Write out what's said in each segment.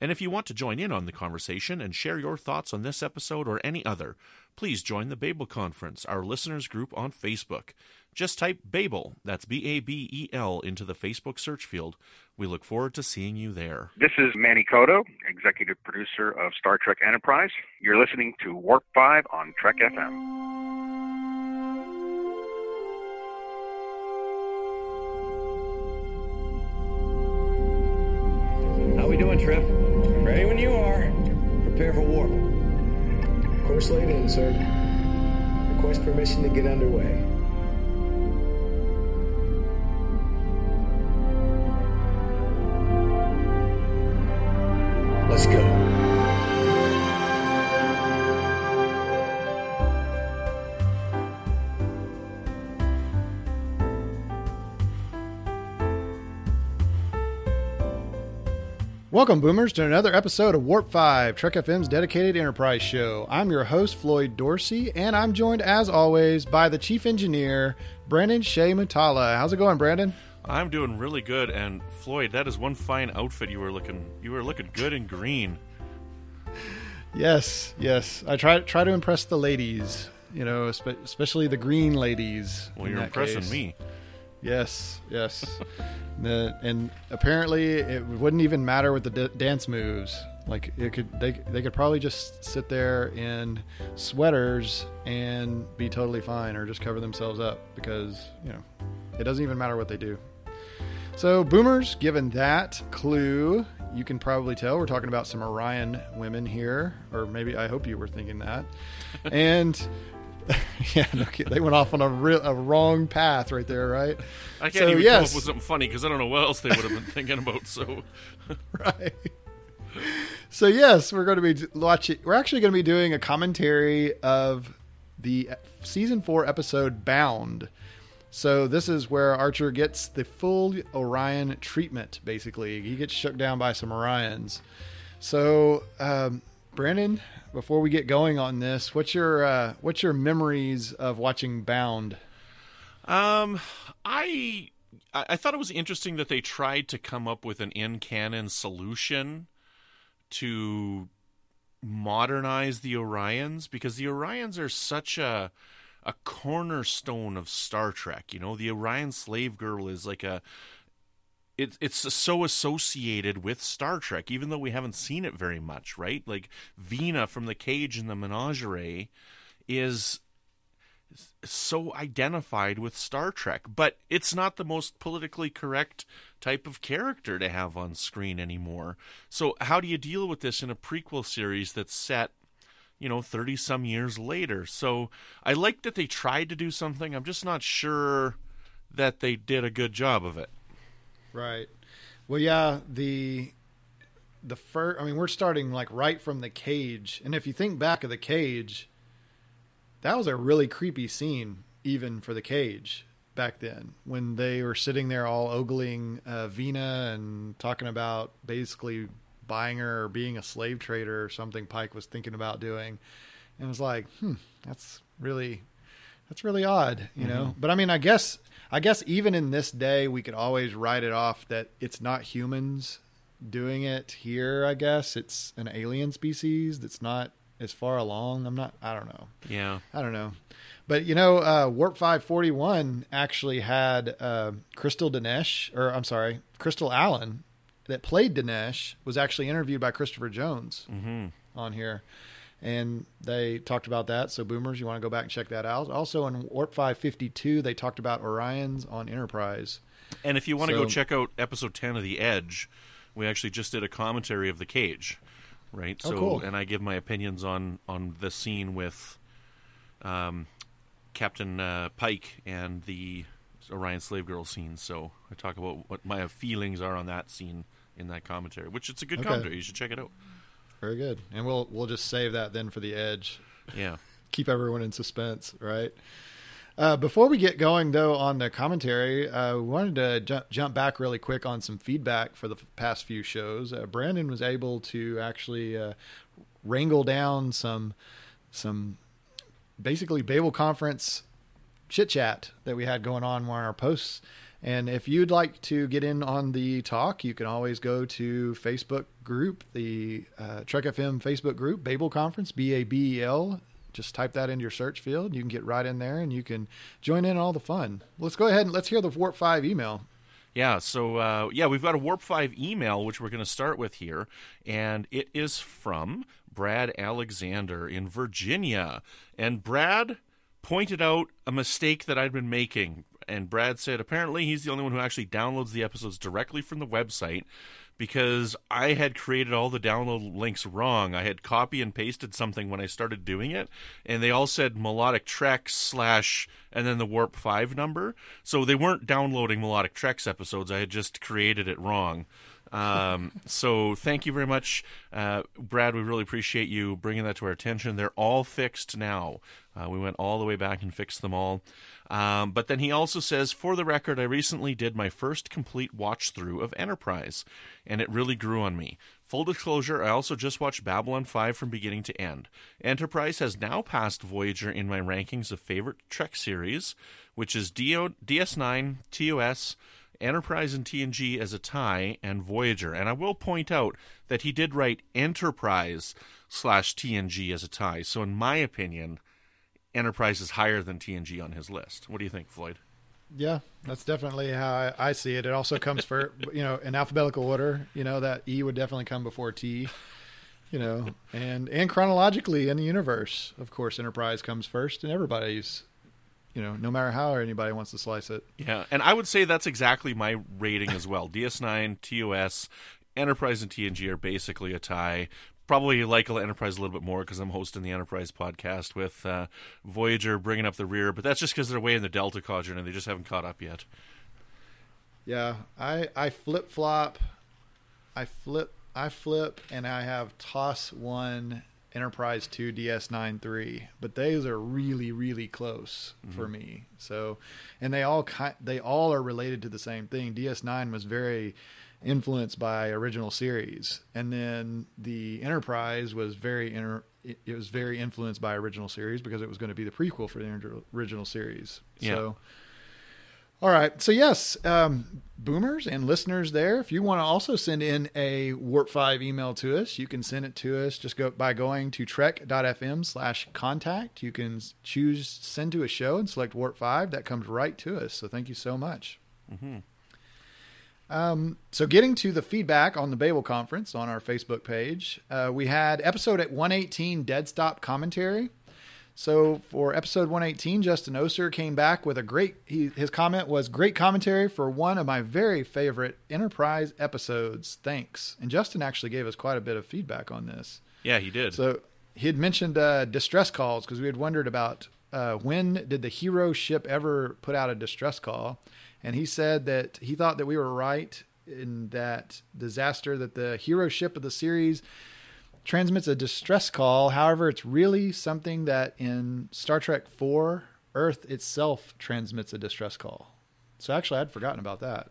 And if you want to join in on the conversation and share your thoughts on this episode or any other, please join the Babel Conference, our listeners group on Facebook. Just type Babel, that's B A B E L, into the Facebook search field. We look forward to seeing you there. This is Manny Coto, executive producer of Star Trek Enterprise. You're listening to Warp 5 on Trek FM. How we doing, Trip? Ready when you are. Prepare for warp. Course laid in, sir. Request permission to get underway. Let's go. Welcome, Boomers, to another episode of Warp 5, Trek FM's dedicated enterprise show. I'm your host, Floyd Dorsey, and I'm joined, as always, by the chief engineer, Brandon Shea Mutala. How's it going, Brandon? I'm doing really good, and Floyd, that is one fine outfit you were looking. You were looking good in green. Yes, yes. I try try to impress the ladies, you know, especially the green ladies. Well, you're impressing case. me. Yes, yes. The- and apparently, it wouldn't even matter with the d- dance moves. Like it could, they they could probably just sit there in sweaters and be totally fine, or just cover themselves up because you know it doesn't even matter what they do. So, boomers, given that clue, you can probably tell we're talking about some Orion women here, or maybe I hope you were thinking that. And yeah, no, they went off on a real a wrong path right there, right? I can't So, even come yes. up with something funny because I don't know what else they would have been thinking about. So, right. So yes, we're going to be watching. We're actually going to be doing a commentary of the season four episode "Bound." So this is where Archer gets the full Orion treatment. Basically, he gets shook down by some Orions. So, um, Brandon, before we get going on this, what's your uh, what's your memories of watching Bound? um, I I thought it was interesting that they tried to come up with an in canon solution to modernize the Orions because the Orions are such a a cornerstone of Star Trek. You know, the Orion slave girl is like a it, it's so associated with Star Trek, even though we haven't seen it very much, right? Like Vina from the cage in the menagerie is so identified with Star Trek, but it's not the most politically correct type of character to have on screen anymore. So, how do you deal with this in a prequel series that's set, you know, 30 some years later? So, I like that they tried to do something. I'm just not sure that they did a good job of it. Right. Well, yeah, the the first. I mean, we're starting like right from the cage, and if you think back of the cage, that was a really creepy scene, even for the cage back then, when they were sitting there all ogling uh, Vina and talking about basically buying her or being a slave trader or something. Pike was thinking about doing, and it was like, hmm, that's really that's really odd, you know. But I mean, I guess I guess even in this day, we could always write it off that it's not humans doing it here. I guess it's an alien species that's not as far along. I'm not. I don't know. Yeah. I don't know. But you know, uh, Warp Five Forty One actually had uh, Crystal D'Nesh, or I'm sorry, Crystal Allen, that played D'Nesh, was actually interviewed by Christopher Jones on here, and they talked about that. So, boomers, you want to go back and check that out. Also, in Warp Five Fifty Two, they talked about Orions on Enterprise. And if you want to go check out episode 10 of The Edge, we actually just did a commentary of The Cage, right? Oh, so cool. and I give my opinions on on the scene with um, Captain uh, Pike and the Orion slave girl scene. So I talk about what my feelings are on that scene in that commentary, which it's a good Okay. commentary. You should check it out. Very good. And we'll we'll just save that then for the edge. Yeah. Keep everyone in suspense, right? Uh, before we get going, though, on the commentary, uh, we wanted to ju- jump back really quick on some feedback for the f- past few shows. Uh, Brandon was able to actually uh, wrangle down some some basically Babel conference chit chat that we had going on on our posts. And if you'd like to get in on the talk, you can always go to Facebook group, the uh, Trek FM Facebook group, Babel Conference, B A B E L. Just type that into your search field. You can get right in there and you can join in all the fun. Let's go ahead and let's hear the Warp 5 email. Yeah, so uh, yeah, we've got a Warp 5 email, which we're going to start with here, and it is from Brad Alexander in Virginia. And Brad pointed out a mistake that I'd been making. And Brad said apparently he's the only one who actually downloads the episodes directly from the website because I had created all the download links wrong. I had copy and pasted something when I started doing it, and they all said melodic trek slash and then the warp five number. So they weren't downloading melodic treks episodes. I had just created it wrong. Um, so thank you very much, uh, Brad. We really appreciate you bringing that to our attention. They're all fixed now. Uh, we went all the way back and fixed them all. Um, but then he also says, for the record, I recently did my first complete watch through of Enterprise, and it really grew on me. Full disclosure, I also just watched Babylon 5 from beginning to end. Enterprise has now passed Voyager in my rankings of favorite Trek series, which is DO, DS9, TOS, Enterprise and TNG as a tie, and Voyager. And I will point out that he did write Enterprise slash TNG as a tie. So, in my opinion, Enterprise is higher than TNG on his list. What do you think, Floyd? Yeah, that's definitely how I, I see it. It also comes for you know in alphabetical order. You know that E would definitely come before T. You know, and and chronologically in the universe, of course, Enterprise comes first, and everybody's, you know, no matter how anybody wants to slice it. Yeah, and I would say that's exactly my rating as well. DS9, TOS, Enterprise, and TNG are basically a tie. Probably like Enterprise a little bit more because I'm hosting the Enterprise podcast with uh, Voyager bringing up the rear, but that's just because they're way in the Delta Quadrant and they just haven't caught up yet. Yeah, I I flip flop, I flip I flip, and I have TOS one Enterprise two DS nine three, but those are really really close for me. So, and they all ki- they all are related to the same thing. DS nine was very influenced by original series, and then the Enterprise was very inter- it was very influenced by original series because it was going to be the prequel for the original series. Yeah. So. All right. So, yes, um, boomers and listeners there, if you want to also send in a Warp 5 email to us, you can send it to us just go by going to trek.fm slash contact. You can choose send to a show and select Warp 5. That comes right to us. So, thank you so much. Um, so, getting to the feedback on the Babel conference on our Facebook page, uh, we had episode at 118 Dead Stop commentary. So for episode 118, Justin Oser came back with a great. He, his comment was great commentary for one of my very favorite Enterprise episodes. Thanks. And Justin actually gave us quite a bit of feedback on this. Yeah, he did. So he had mentioned uh, distress calls because we had wondered about uh, when did the hero ship ever put out a distress call, and he said that he thought that we were right in that disaster that the hero ship of the series transmits a distress call. However, it's really something that in Star Trek 4, Earth itself transmits a distress call. So actually, I'd forgotten about that.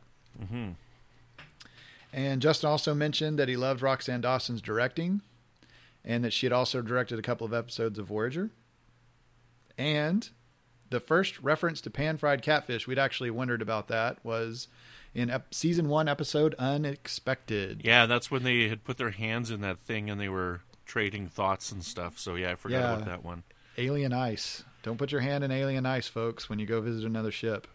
hmm And Justin also mentioned that he loved Roxann Dawson's directing and that she had also directed a couple of episodes of Voyager. And the first reference to pan fried catfish, we'd actually wondered about that, was in ep- season one episode Unexpected. Yeah, that's when they had put their hands in that thing and they were trading thoughts and stuff. So yeah, I forgot Yeah. about that one. Alien ice. Don't put your hand in alien ice, folks, when you go visit another ship.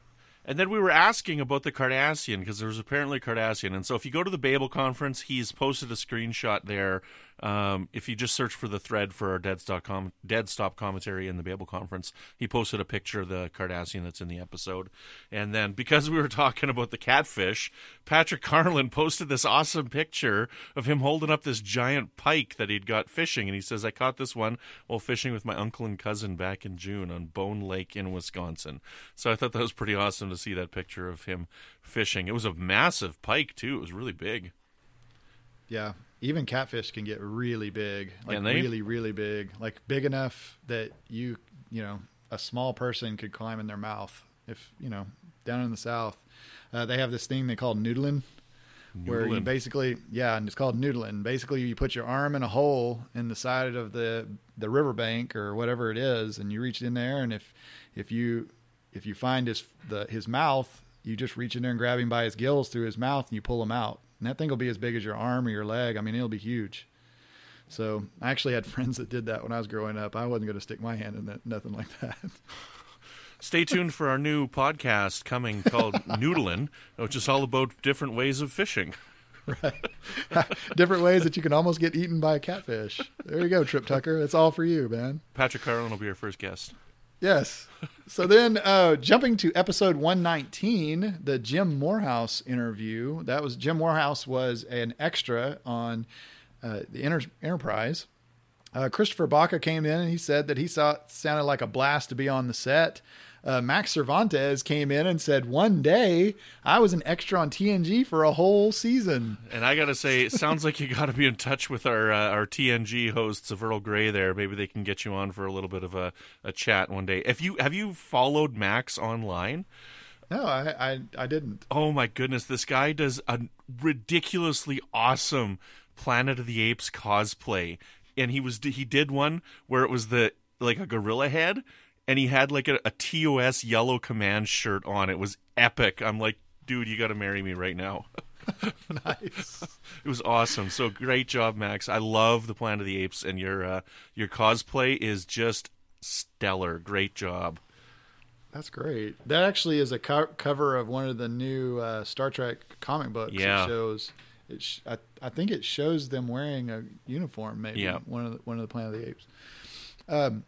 And then we were asking about the Cardassian because there was apparently a Cardassian. And so if you go to the Babel conference, he's posted a screenshot there. Um, if you just search for the thread for our Dead Stop, com- Dead Stop commentary in the Babel conference, he posted a picture of the Cardassian that's in the episode. And then because we were talking about the catfish, Patrick Carlin posted this awesome picture of him holding up this giant pike that he'd got fishing. And he says, I caught this one while fishing with my uncle and cousin back in June on Bone Lake in Wisconsin. So I thought that was pretty awesome to see that picture of him fishing. It was a massive pike, too. It was really big. Yeah, even catfish can get really big, like Can they? really, really big, like big enough that you, you know, a small person could climb in their mouth. If you know, down in the south, uh, they have this thing they call noodling, where you basically, yeah, and it's called noodling. Basically, you put your arm in a hole in the side of the the riverbank or whatever it is, and you reach in there, and if if you if you find his the his mouth, you just reach in there and grab him by his gills through his mouth, and you pull him out. And that thing will be as big as your arm or your leg. I mean, it'll be huge. So I actually had friends that did that when I was growing up. I wasn't going to stick my hand in that, nothing like that. Stay tuned for our new podcast coming called Noodlin', which is all about different ways of fishing. Different ways that you can almost get eaten by a catfish. There you go, Trip Tucker. That's all for you, man. Patrick Carlin will be our first guest. Yes. So then, uh, jumping to episode 119, the Jim Morehouse interview. That was Jim Morehouse was an extra on uh, the Enter- Enterprise. Uh, Christopher Baca came in and he said that he saw sounded like a blast to be on the set. Uh, Max Cervantes came in and said, "One day I was an extra on TNG for a whole season." And I gotta say, it sounds like you gotta be in touch with our uh, our TNG hosts of Earl Grey. There, maybe they can get you on for a little bit of a, a chat one day. If you have you followed Max online? No, I I, I didn't. Oh my goodness, this guy does a ridiculously awesome Planet of the Apes cosplay, and he was he did one where it was the like a gorilla head, and he had like a, a TOS yellow command shirt on. It was epic. I'm like, dude, you got to marry me right now. nice. It was awesome. So great job, Max. I love the Planet of the Apes, and your uh, your cosplay is just stellar. Great job. That's great. That actually is a co- cover of one of the new uh, Star Trek comic books. Yeah. It shows. It sh- I, I think it shows them wearing a uniform. Maybe Yeah. one of the, one of the Planet of the Apes. Um,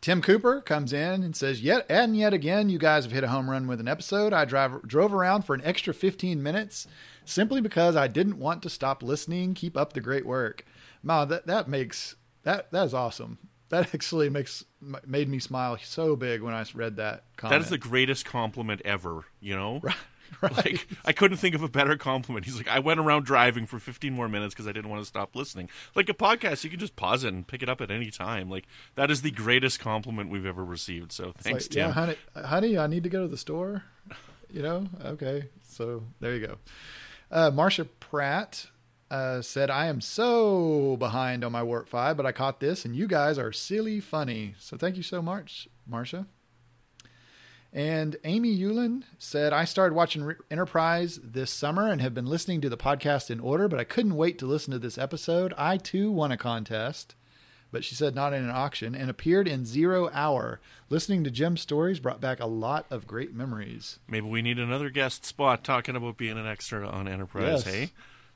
Tim Cooper comes in and says, "Yet and yet again, you guys have hit a home run with an episode. I drive drove around for an extra 15 minutes simply because I didn't want to stop listening. Keep up the great work." Ma, that that makes that that is awesome. That actually makes made me smile so big when I read that comment. That is the greatest compliment ever. You know. right. Like I couldn't think of a better compliment. He's like, I went around driving for 15 more minutes because I didn't want to stop listening. Like a podcast, you can just pause it and pick it up at any time. Like that is the greatest compliment we've ever received. So It's thanks, like, Tim. Yeah, honey, honey, I need to go to the store. You know, okay. So there you go. Uh, Marsha Pratt uh, said, "I am so behind on my Warp Five, but I caught this, and you guys are silly funny. So thank you so much, Marsha." And Amy Yulin said, I started watching Re- Enterprise this summer and have been listening to the podcast in order, but I couldn't wait to listen to this episode. I too won a contest, but she said not in an auction, and appeared in Zero Hour. Listening to Jim's stories brought back a lot of great memories. Maybe we need another guest spot talking about being an extra on Enterprise. Yes. Hey,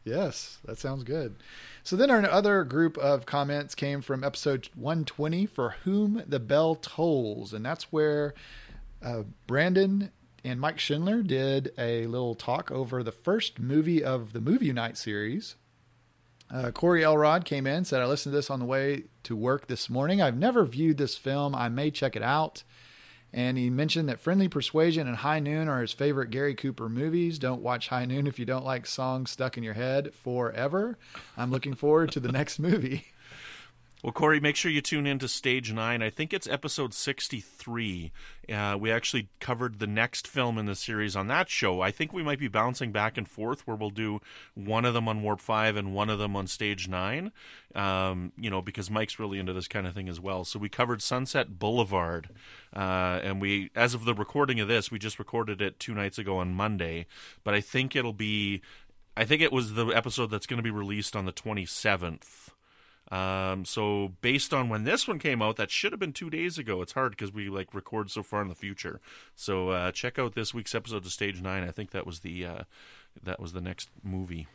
Yes, that sounds good. So then our other group of comments came from episode 120, For Whom the Bell Tolls. And that's where uh, Brandon and Mike Schindler did a little talk over the first movie of the Movie Unite series. Uh, Corey Elrod came in, said, I listened to this on the way to work this morning. I've never viewed this film. I may check it out. And he mentioned that Friendly Persuasion and High Noon are his favorite Gary Cooper movies. Don't watch High Noon if you don't like songs stuck in your head forever. I'm looking forward to the next movie. Well, Corey, make sure you tune in to Stage 9. I think it's episode 63. Uh, we actually covered the next film in the series on that show. I think we might be bouncing back and forth where we'll do one of them on Warp 5 and one of them on Stage 9, um, you know, because Mike's really into this kind of thing as well. So we covered Sunset Boulevard. Uh, and we, as of the recording of this, we just recorded it two nights ago on Monday. But I think it'll be. I think it was the episode that's going to be released on the 27th. Um, so based on when this one came out, that should have been two days ago. It's hard because we like record so far in the future. So uh, check out this week's episode of Stage Nine. I think that was the uh, that was the next movie.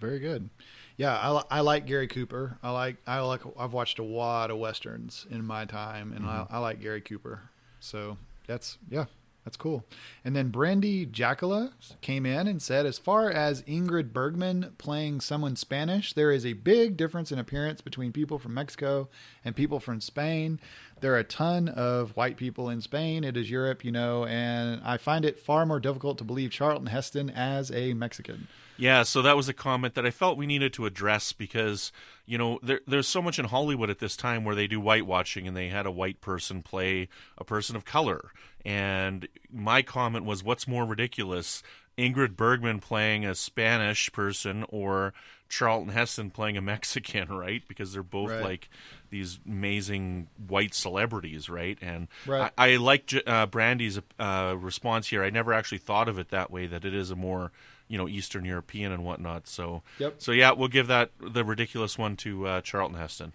Very good. Yeah, I, I like Gary Cooper. I like I like I've watched a lot of westerns in my time, and I, I like Gary Cooper. So that's yeah, that's cool. And then Brandy Jacala came in and said, as far as Ingrid Bergman playing someone Spanish, there is a big difference in appearance between people from Mexico and people from Spain. There are a ton of white people in Spain. It is Europe, you know, and I find it far more difficult to believe Charlton Heston as a Mexican. Yeah, so that was a comment that I felt we needed to address because you know there, there's so much in Hollywood at this time where they do whitewashing and they had a white person play a person of color, and my comment was, what's more ridiculous, Ingrid Bergman playing a Spanish person or Charlton Heston playing a Mexican, right? Because they're both Right. like these amazing white celebrities, right? And Right. I, I like uh, Brandy's uh, response here. I never actually thought of it that way. That it is a more you know Eastern European and whatnot. So Yep. So yeah, we'll give that the ridiculous one to uh, Charlton Heston.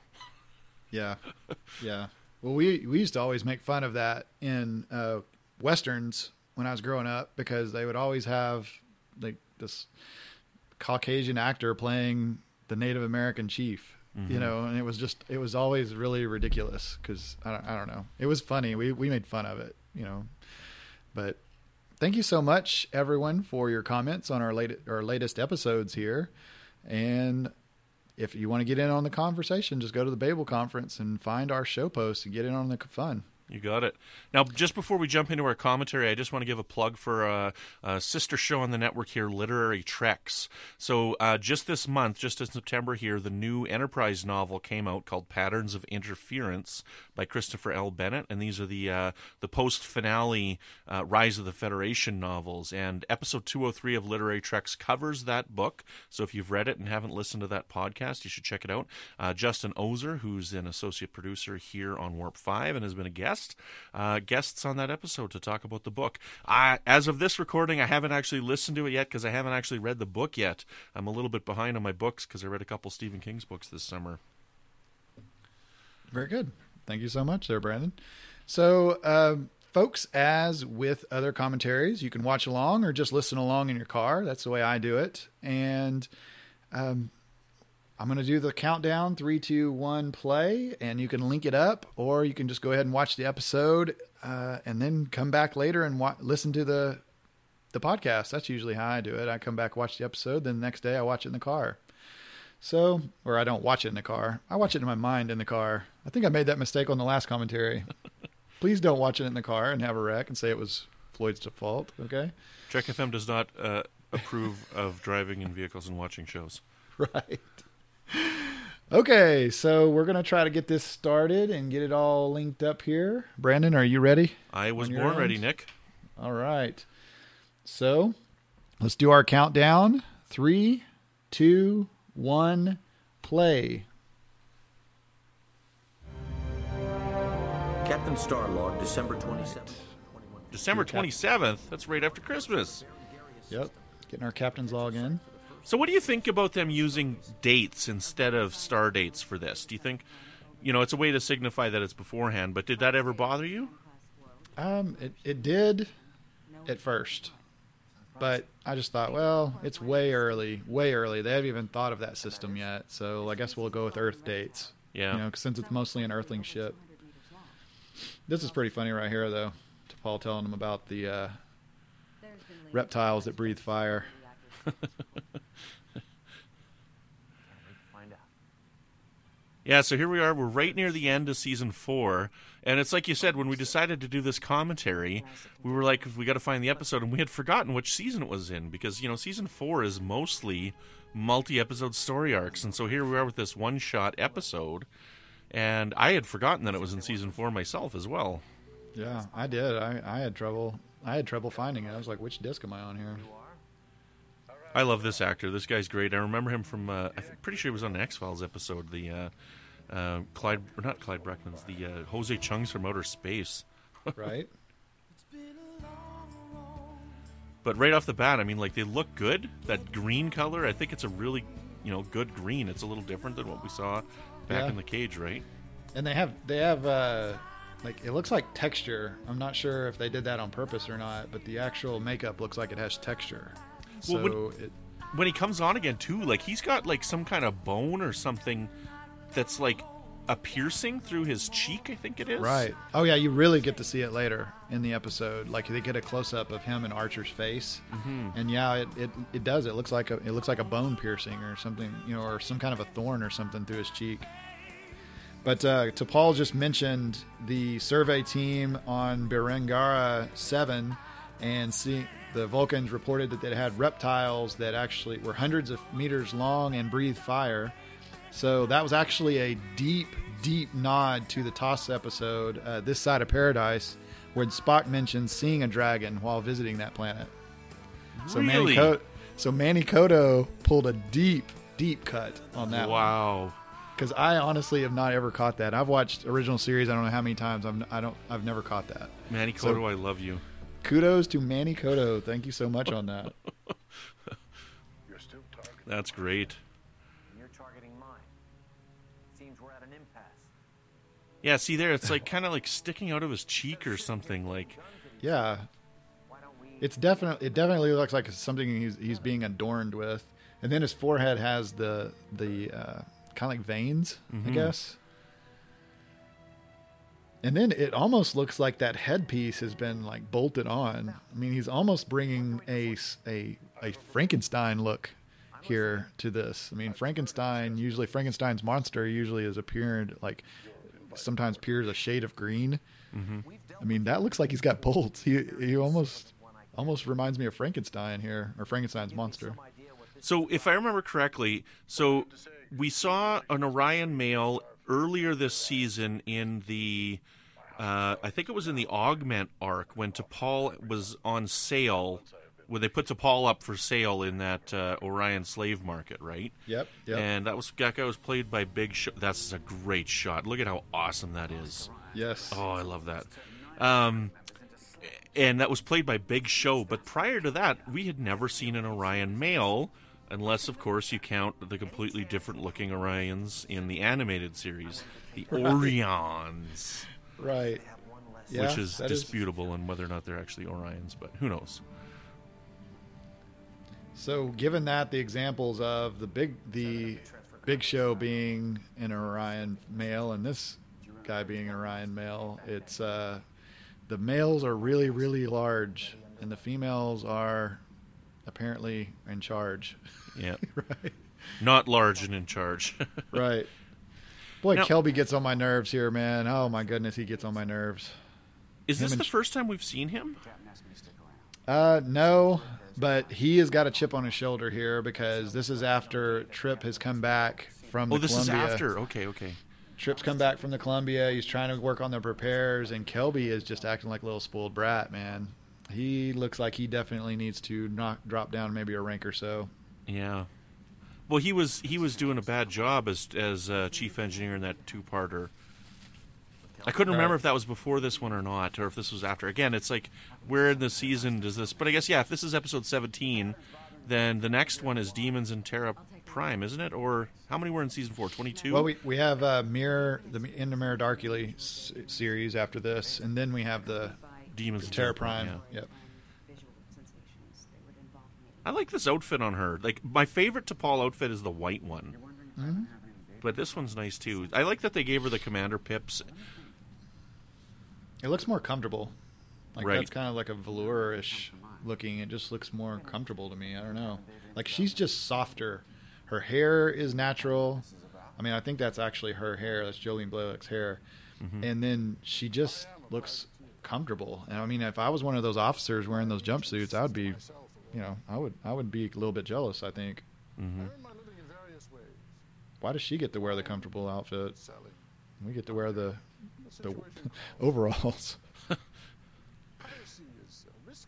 Yeah, yeah. Well, we we used to always make fun of that in uh, westerns when I was growing up because they would always have like this Caucasian actor playing the Native American chief. You know, and it was just it was always really ridiculous because I don't, I don't know. It was funny. We we made fun of it. You know, but thank you so much everyone for your comments on our our latest episodes here, and if you want to get in on the conversation, just go to the Babel conference and find our show post and get in on the fun. You got it. Now, just before we jump into our commentary, I just want to give a plug for a, a sister show on the network here, Literary Treks. So, uh, just this month, just in September here, the new Enterprise novel came out called Patterns of Interference by Christopher L. Bennett, and these are the uh, the post finale uh, Rise of the Federation novels. And episode 203 of Literary Treks covers that book. So, if you've read it and haven't listened to that podcast, you should check it out. Uh, Justin Oser, who's an associate producer here on Warp 5 and has been a guest, uh, guests on that episode to talk about the book. I, as of this recording, I haven't actually listened to it yet because I haven't actually read the book yet. I'm a little bit behind on my books because I read a couple Stephen King's books this summer. Very good. Thank you so much, there, Brandon. So, um, folks, as with other commentaries, you can watch along or just listen along in your car. That's the way I do it. And um, I'm going to do the countdown three, two, one, play, and you can link it up, or you can just go ahead and watch the episode uh, and then come back later and wa- listen to the the podcast. That's usually how I do it. I come back, watch the episode, then the next day I watch it in the car. So, or I don't watch it in the car. I watch it in my mind in the car. I think I made that mistake on the last commentary. Please don't watch it in the car and have a wreck and say it was Floyd's fault. Okay, Trek FM does not uh, approve of driving in vehicles and watching shows. right. Okay, so we're gonna try to get this started and get it all linked up here. Brandon, are you ready? I was On your born ready. Nick. All right. So let's do our countdown. Three, two, one, play. Captain Starlog, December 27th. December 27th. That's right after Christmas. Yep. Getting our captain's log in. So, what do you think about them using dates instead of star dates for this? Do you think, you know, it's a way to signify that it's beforehand, but did that ever bother you? Um, it, it did at first. But I just thought, well, it's way early, way early. They haven't even thought of that system yet. So I guess we'll go with Earth dates. Yeah. You know, 'cause since it's mostly an Earthling ship. This is pretty funny right here, though. T'Pol telling him about the uh, reptiles that breathe fire. Yeah, so here we are. We're right near the end of season four. And it's like you said, when we decided to do this commentary, we were like, we got to find the episode. And we had forgotten which season it was in because, you know, season four is mostly multi episode story arcs. And so here we are with this one shot episode. And I had forgotten that it was in season four myself as well. Yeah, I did. I, I had trouble. I had trouble finding it. I was like, which disc am I on here? I love this actor. This guy's great. I remember him from. Uh, I'm pretty sure he was on the X Files episode. The uh, uh, Clyde, or not Clyde Bruckman's. The uh, Jose Chung's from Outer Space. Right? But right off the bat, I mean, like they look good. That green color, I think it's a really, you know, good green. It's a little different than what we saw back Yeah. in the cage, right? and they have they have uh like it looks like texture i'm not sure if they did that on purpose or not but the actual makeup looks like it has texture so Well, would- it When he comes on again, too, like he's got like some kind of bone or something that's like a piercing through his cheek. I think it is. right oh yeah you really get to see it later in the episode like they get a close-up of him and archer's face mm-hmm. and yeah it, it, it does it looks like a it looks like a bone piercing or something you know or some kind of a thorn or something through his cheek but uh, T'Pol just mentioned the survey team on Berengaria 7 and see the Vulcans reported that they had reptiles that actually were hundreds of meters long and breathed fire. So that was actually a deep, deep nod to the TOS episode, uh, This Side of Paradise, where Spock mentions seeing a dragon while visiting that planet. So Really? Manny, Co- so Manny Coto pulled a deep, deep cut on that one wow. because I honestly have not ever caught that. I've watched original series. I don't know how many times. I've I don't. I've never caught that. Manny So- I love you. Kudos to Manny Coto. Thank you so much on that. That's great. Yeah, see there, it's like kind of like sticking out of his cheek or something. Like, Yeah, Why don't we it's definitely it definitely looks like it's something he's he's being adorned with, and then his forehead has the the uh, kind of like veins, I guess. And then it almost looks like that headpiece has been like bolted on. I mean, he's almost bringing a a a Frankenstein look here to this. I mean, Frankenstein usually Frankenstein's monster usually is appeared like sometimes appears a shade of green. I mean, that looks like he's got bolts. He he almost almost reminds me of Frankenstein here or Frankenstein's monster. so if I remember correctly, so we saw an Orion male earlier this season in the, uh, I think it was in the Augment arc when T'Pol was on sale. When they put T'Pol up for sale in that uh, Orion slave market, right? Yep, yep. And that was that guy was played by Big Show. That's a great shot. Look at how awesome that is. Yes. Oh, I love that. Um, and that was played by Big Show. But prior to that, we had never seen an Orion male, unless, of course, you count the completely different looking Orions in the animated series, the Orions, Right. Yeah, which is that disputable on whether or not they're actually Orions, but who knows? So, given that the examples of the big the big show being an Orion male and this guy being an Orion male, it's uh, the males are really really large and the females are apparently in charge. Yeah. right. Not large and in charge. Right. Boy, Now- Kelby gets on my nerves here, man. Oh my goodness, he gets on my nerves. is this Him and the first time we've seen him? Uh, no, but he has got a chip on his shoulder here because this is after Trip has come back from the Columbia. Oh, this Columbia. is after. Okay, okay. Trip's come back from the Columbia. He's trying to work on the repairs, and Kelby is just acting like a little spoiled brat, man. He looks like he definitely needs to knock drop down maybe a rank or so. Yeah. Well, he was he was doing a bad job as as uh, chief engineer in that two parter. I couldn't remember if that was before this one or not, or if this was after. Again, it's like where in the season does this? But I guess yeah, if this is episode seventeen, then the next one is Demons and Terra Prime, isn't it? Or how many were in season four? Twenty two. Well, we we have uh, Mirror the In the Mirror Darkly s- series after this, and then we have the Demons in Terra Prime. Yeah. Yep. visual sensations that would involve me. I like this outfit on her. Like my favorite T'Pol outfit is the white one, Mm-hmm. but this one's nice too. I like that they gave her the commander pips. It looks more comfortable. Like Right. that's kind of like a velour-ish looking. It just looks more comfortable to me. I don't know. Like she's just softer. Her hair is natural. I mean, I think that's actually her hair. That's Jolene Blalock's hair. Mm-hmm. And then she just looks comfortable. And I mean, if I was one of those officers wearing those jumpsuits, I would be, you know, I would I would be a little bit jealous. I think. Mm-hmm. Why does she get to wear the comfortable outfit? We get to wear the the overalls.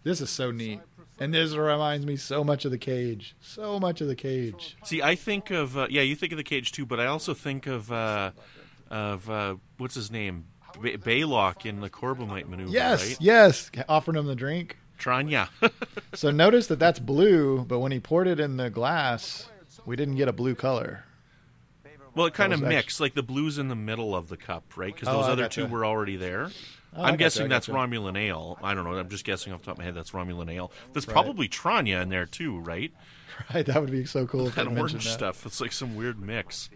this is so neat, and this reminds me so much of the cage. So much of the cage. See, I think of uh, yeah, you think of the cage too, but I also think of uh, of uh, what's his name, ba- Balok in the Corbomite maneuver. Yes, right? yes. Offering him the drink. Tranya. So notice that that's blue, but when he poured it in the glass, we didn't get a blue color. Well, it kind of mixed. Like the blue's in the middle of the cup, right? Because Oh, those I other two were already there. Oh, I'm guessing I that's gotcha. Romulan ale. I don't know. I'm just guessing off the top of my head. That's Romulan ale. There's probably Tranya in there too, right? Right? That would be so cool That orange that. stuff. It's like some weird mix.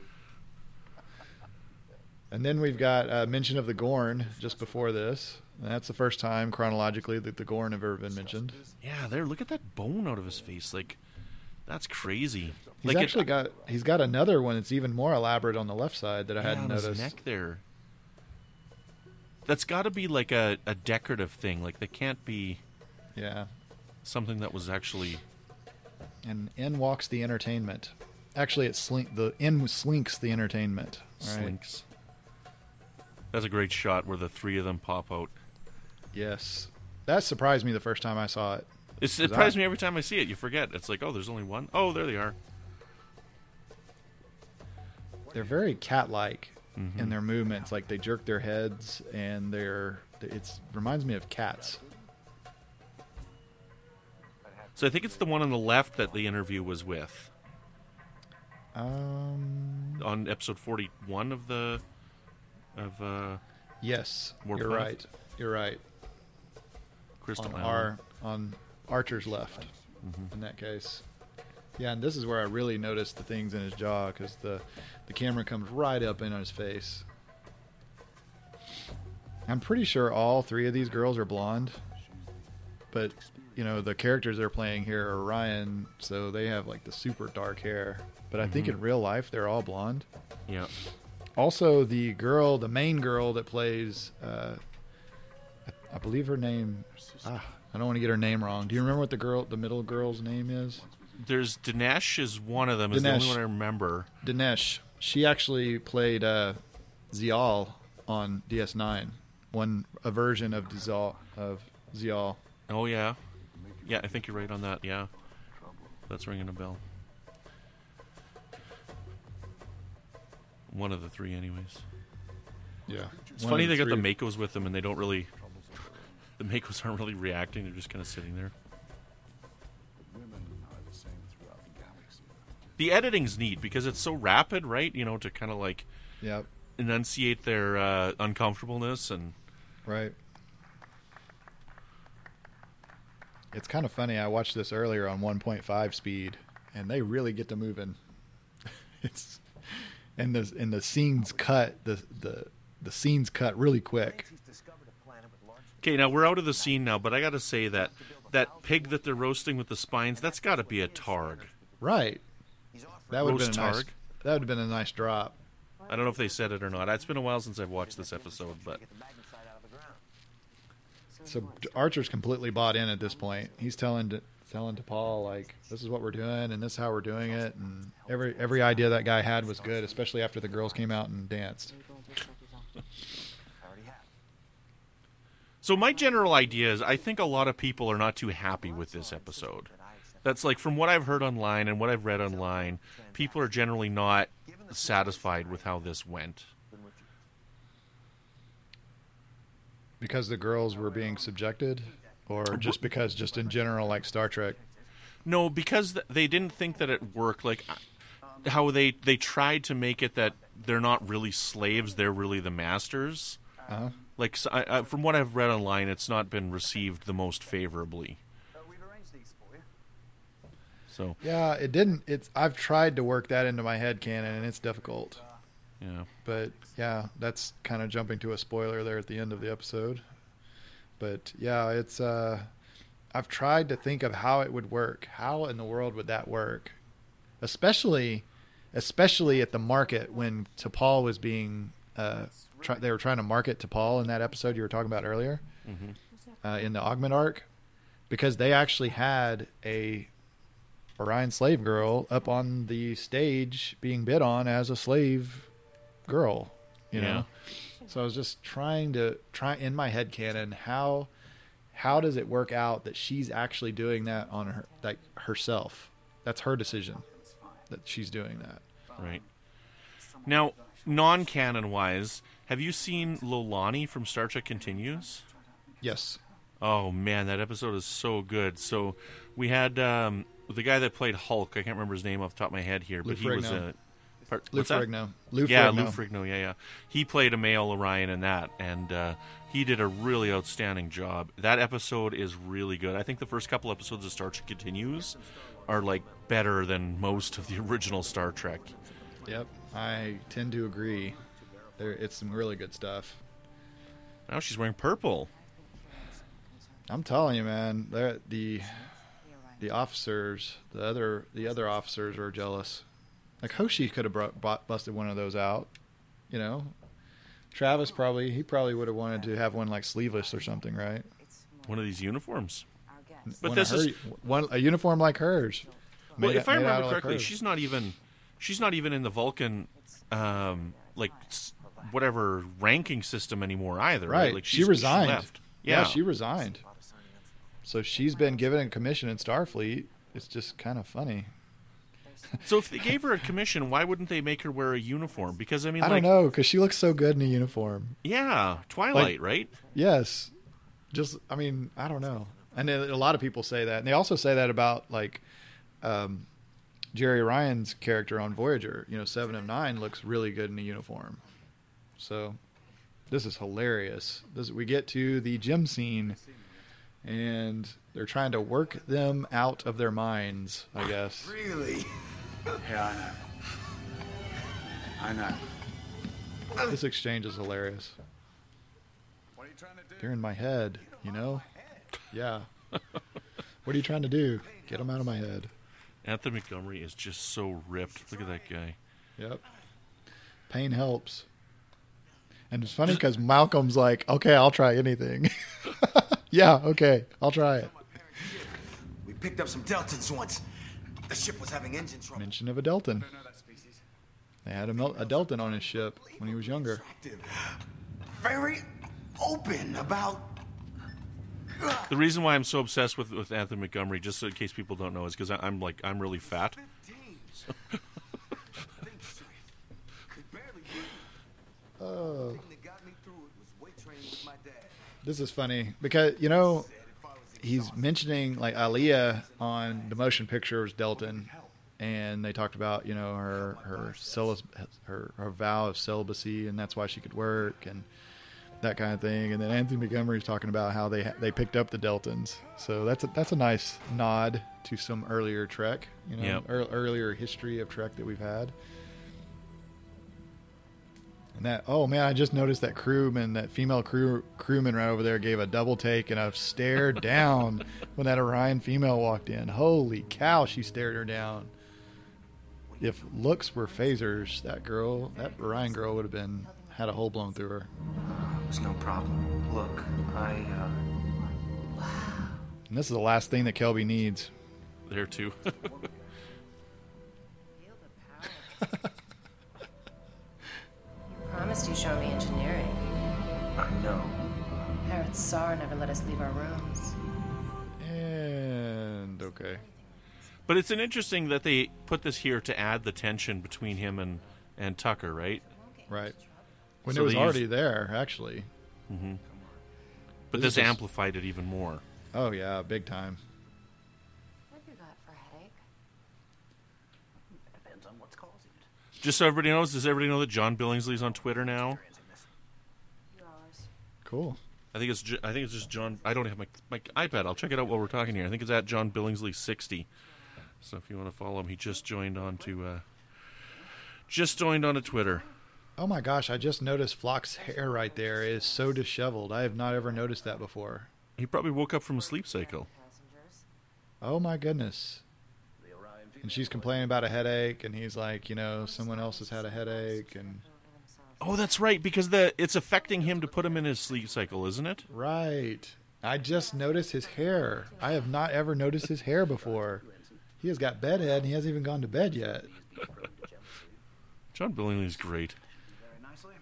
And then we've got a mention of the Gorn just before this. And that's the first time chronologically that the Gorn have ever been mentioned. Yeah, there. Look at that bone out of his face. Like, that's crazy. He's like it- actually got he's got another one that's even more elaborate on the left side that I Yeah, hadn't noticed. neck there. That's got to be like a, a decorative thing. Like they can't be. Yeah. something that was actually And in walks the entertainment. Actually, it slink the in slinks the entertainment. right? slinks. That's a great shot where the three of them pop out. Yes, that surprised me the first time I saw it. It surprised surprises me every time I see it. You forget. It's like, oh, there's only one. Oh, there they are. They're very cat-like Mm-hmm. in their movements. Like they jerk their heads, and they're it's reminds me of cats. So I think it's the one on the left that the interview was with Um, on episode forty-one of the of uh, yes, Warp you're five? right. You're right. Crystal on Island. our on Archer's left Mm-hmm. in that case. Yeah, and this is where I really noticed the things in his jaw because the the camera comes right up in on his face. I'm pretty sure all three of these girls are blonde, but you know the characters they're playing here are Ryan, so they have like the super dark hair. But I think in real life they're all blonde. Yeah. Also, the girl, the main girl that plays, uh, I, believe her name. Ah, I don't want to get her name wrong. Do you remember what the girl, the middle girl's name is? There's D'Nesh is one of them. Is the only one I remember. D'Nesh. She actually played uh, Ziyal on DS9. One a version of Ziyal of Ziyal. Oh yeah, yeah. I think you're right on that. Yeah, that's ringing a bell. One of the three, anyways. Yeah, It's funny they got the MACOs with them, and they don't really. The MACOs aren't really reacting; they're just kind of sitting there. The editing's neat because it's so rapid, right? You know, to kind of like Yep. enunciate their uh, uncomfortableness and Right. It's kind of funny. I watched this earlier on 1.5 speed, and they really get to moving. it's and the and the scenes cut the the the scenes cut really quick. He's discovered a planet with large Okay, now we're out of the scene now, but I got to say that that pig that they're roasting with the spines, that's got to be a targ. Right. That would have been a nice. That would have been a nice drop. I don't know if they said it or not. It's been a while since I've watched this episode, but get the magnesite out of the ground. So Archer's completely bought in at this point. He's telling to, telling T'Pol like, "This is what we're doing, and this is how we're doing it." And every every idea that guy had was good, especially after the girls came out and danced. I already have. so my general idea is I think a lot of people are not too happy with this episode. That's like from what I've heard online and what I've read online, people are generally not satisfied with how this went. Because the girls were being subjected, or just because, just in general, like Star Trek. No, because they didn't think that it worked. Like how they they tried to make it that they're not really slaves; they're really the masters. Uh-huh. Like I, I, from what I've read online, it's not been received the most favorably. Uh, we've arranged these for you. So Yeah, it didn't. It's I've tried to work that into my head canon, and it's difficult. yeah, But yeah, that's kind of jumping to a spoiler there at the end of the episode. But yeah, it's uh I've tried to think of how it would work. How in the world would that work? Especially especially at the market when T'Pol was being uh try, they were trying to market T'Pol in that episode you were talking about earlier. Uh, in the Augment arc because they actually had a Orion slave girl up on the stage being bid on as a slave girl, you Yeah. know. So I was just trying to try in my head canon how how does it work out that she's actually doing that on her like herself? That's her decision that she's doing that. right. Now, non-canon wise, have you seen Lolani from Star Trek Continues? Yes. Oh man, that episode is so good. So we had um, the guy that played Hulk. I can't remember his name off the top of my head here, Lou but he was a. part- Lou? Ferrigno. Lou yeah, Ferrigno. Lou Ferrigno. Yeah, yeah. He played a male Orion in that, and uh, he did a really outstanding job. That episode is really good. I think the first couple episodes of Star Trek Continues are like better than most of the original Star Trek. Yep. I tend to agree. There it's some really good stuff. Now she's wearing purple. I'm telling you, man, the the officers, the other the other officers are jealous. Like Hoshi could have brought, bought, busted one of those out, you know. Travis probably he probably would have wanted to have one like sleeveless or something, right? One of these uniforms. But one this her, is- one a uniform like hers. Well, Made- if I remember correctly, hers. she's not even she's not even in the Vulcan um, like whatever ranking system anymore either. Right? right. Like she she's- resigned. left. Yeah. Yeah, she resigned. So she's been given a commission in Starfleet. It's just kind of funny. So if they gave her a commission, why wouldn't they make her wear a uniform? Because I mean, I like, don't know because she looks so good in a uniform. yeah, Twilight, right? Yes. Just, I mean, I don't know. And a lot of people say that. And they also say that about, like, um, Jeri Ryan's character on Voyager. You know, Seven of Nine looks really good in a uniform. So, this is hilarious. This, we get to the gym scene, and they're trying to work them out of their minds, I guess. Really? Yeah, I know. I know. This exchange is hilarious. What are you trying to do? They're in my head, you know? Yeah. what are you trying to do? Get them out of my head. Anthony Montgomery is just so ripped. Look at that guy. Yep. Pain helps. And it's funny because Malcolm's like, okay, I'll try anything. yeah, okay, I'll try it. We picked up some Deltans once. The ship was having engine trouble. Mention of a Deltan. know that species. They had a, Mel- a Deltan on his ship when he was younger. Very open about. The reason why I'm so obsessed with with Anthony Montgomery, just in case people don't know, is because I'm like I'm really fat. Oh, thing that got me through it was weight training with my dad. This is funny because, you know, he's mentioning like Ilia on the motion pictures Deltan, and they talked about you know her her celis- her her vow of celibacy, and that's why she could work and that kind of thing. And then Anthony Montgomery's talking about how they they picked up the Deltans, so that's a, that's a nice nod to some earlier Trek, you know, Yep. ear- earlier history of Trek that we've had. And that oh man, I just noticed that crewman, that female crew crewman right over there gave a double take and a stare down when that Orion female walked in. Holy cow, she stared her down. If looks were phasers, that girl, that Orion girl would have been had a hole blown through her. It was no problem. Look, I, uh, And this is the last thing that Kelby needs. There too. promised you'd show me engineering. I know. Harrad-Sar never let us leave our rooms. And okay. but it's an interesting that they put this here to add the tension between him and and Tucker, right? Right. When So it was already used- there, actually. Mm-hmm. But This this, is just- amplified it even more. Oh yeah, big time. What have you got for a headache? Depends on what's causing it. Just so everybody knows, does everybody know that John Billingsley's on Twitter now? Cool. I think it's I think it's just John. I don't have my my iPad. I'll check it out while we're talking here. I think it's at John Billingsley sixty. So if you want to follow him, he just joined on to uh, just joined on to Twitter. Oh my gosh, I just noticed Phlox's hair right there is so disheveled. I have not ever noticed that before. He probably woke up from a sleep cycle. Oh my goodness. And she's complaining about a headache, and he's like, you know, someone else has had a headache, and Oh, that's right, because the it's affecting him to put him in his sleep cycle, isn't it? right. I just noticed his hair. I have not ever noticed his hair before. He has got bedhead, and he hasn't even gone to bed yet. John Billingsley's great. Very nicely.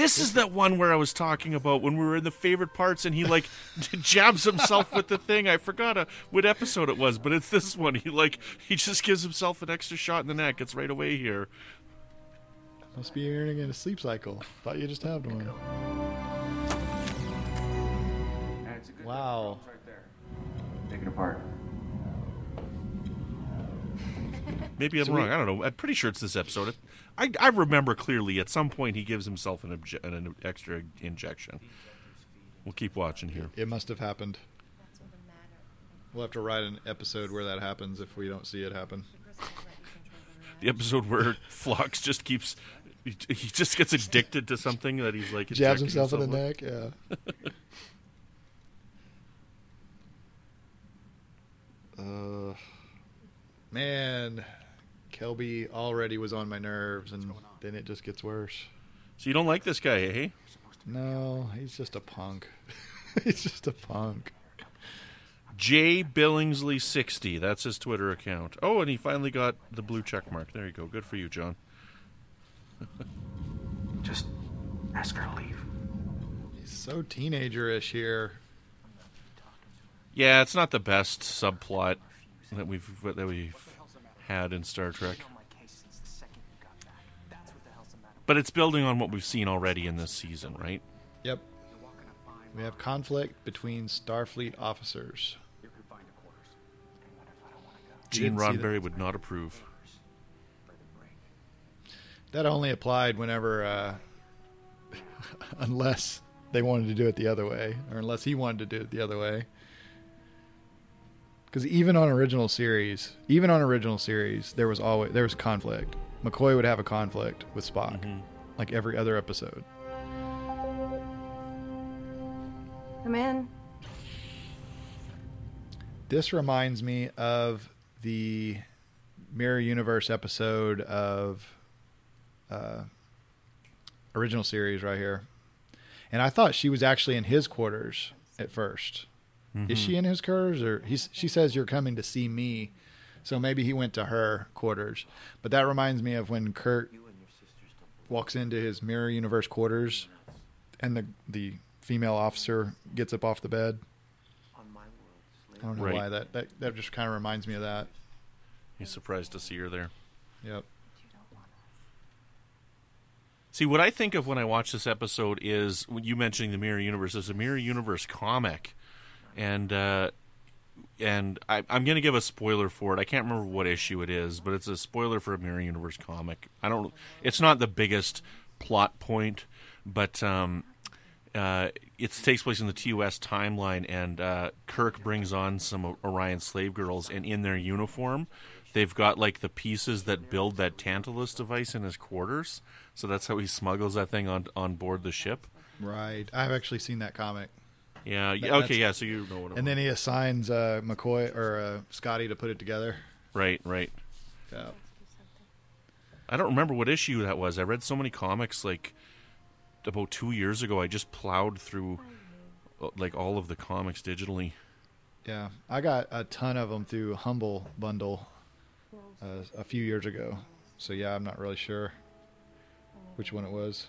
This is that one where I was talking about when we were in the favorite parts, and he like jabs himself with the thing. I forgot uh what episode it was, but it's this one. He like he just gives himself an extra shot in the neck. It's right away here. Must be entering in a sleep cycle. Thought you just had one. That's a good Wow. right there. Take it apart. Maybe I'm So we- wrong. I don't know. I'm pretty sure it's this episode. I, I remember clearly at some point he gives himself an, obje- an extra injection. We'll keep watching here. It must have happened. That's what matter. We'll have to write an episode where that happens if we don't see it happen. The episode where Phlox just keeps. He, he just gets addicted to something that he's like Jabs injecting himself in the with. neck. Yeah. uh, man, Kelby already was on my nerves, and then it just gets worse. So you don't like this guy, eh? No, he's just a punk. He's just a punk. J Billingsley sixty. That's his Twitter account. Oh, and he finally got the blue check mark. There you go. Good for you, John. Just ask her to leave. He's so teenager-ish here. Yeah, it's not the best subplot that we've that we've had in Star Trek, but it's building on what we've seen already in this season, right? Yep. We have conflict between Starfleet officers. Gene didn't see that. Roddenberry would not approve. That only applied whenever, uh, unless they wanted to do it the other way, or unless he wanted to do it the other way. Because even on original series, even on original series, there was always there was conflict. McCoy would have a conflict with Spock, like every other episode. Come in. This reminds me of the Mirror Universe episode of uh, original series right here. And I thought she was actually in his quarters at 1st Is mm-hmm. she in his quarters, or he's, she says you're coming to see me, so maybe he went to her quarters. But that reminds me of when Kirk walks into his Mirror Universe quarters, and the the female officer gets up off the bed. I don't know Right. why that, that that just kind of reminds me of that. He's surprised to see her there. Yep. See, what I think of when I watch this episode is when you mentioning the Mirror Universe is a Mirror Universe comic, and uh, and I, I'm going to give a spoiler for it. I can't remember what issue it is, but it's a spoiler for a Mirror Universe comic. I don't. It's not the biggest plot point, but um, uh, it takes place in the TOS timeline, and uh, Kirk brings on some Orion slave girls, and in their uniform, they've got like the pieces that build that Tantalus device in his quarters. So that's how he smuggles that thing on on board the ship. Right. I've actually seen that comic. Yeah. That- okay. Yeah. So you know what. I'm And then he assigns uh, McCoy or uh, Scotty to put it together. right. Right. Yeah. I don't remember what issue that was. I read so many comics like about two years ago. I just plowed through uh, like all of the comics digitally. Yeah. I got a ton of them through Humble Bundle uh, a few years ago. So yeah, I'm not really sure which one it was.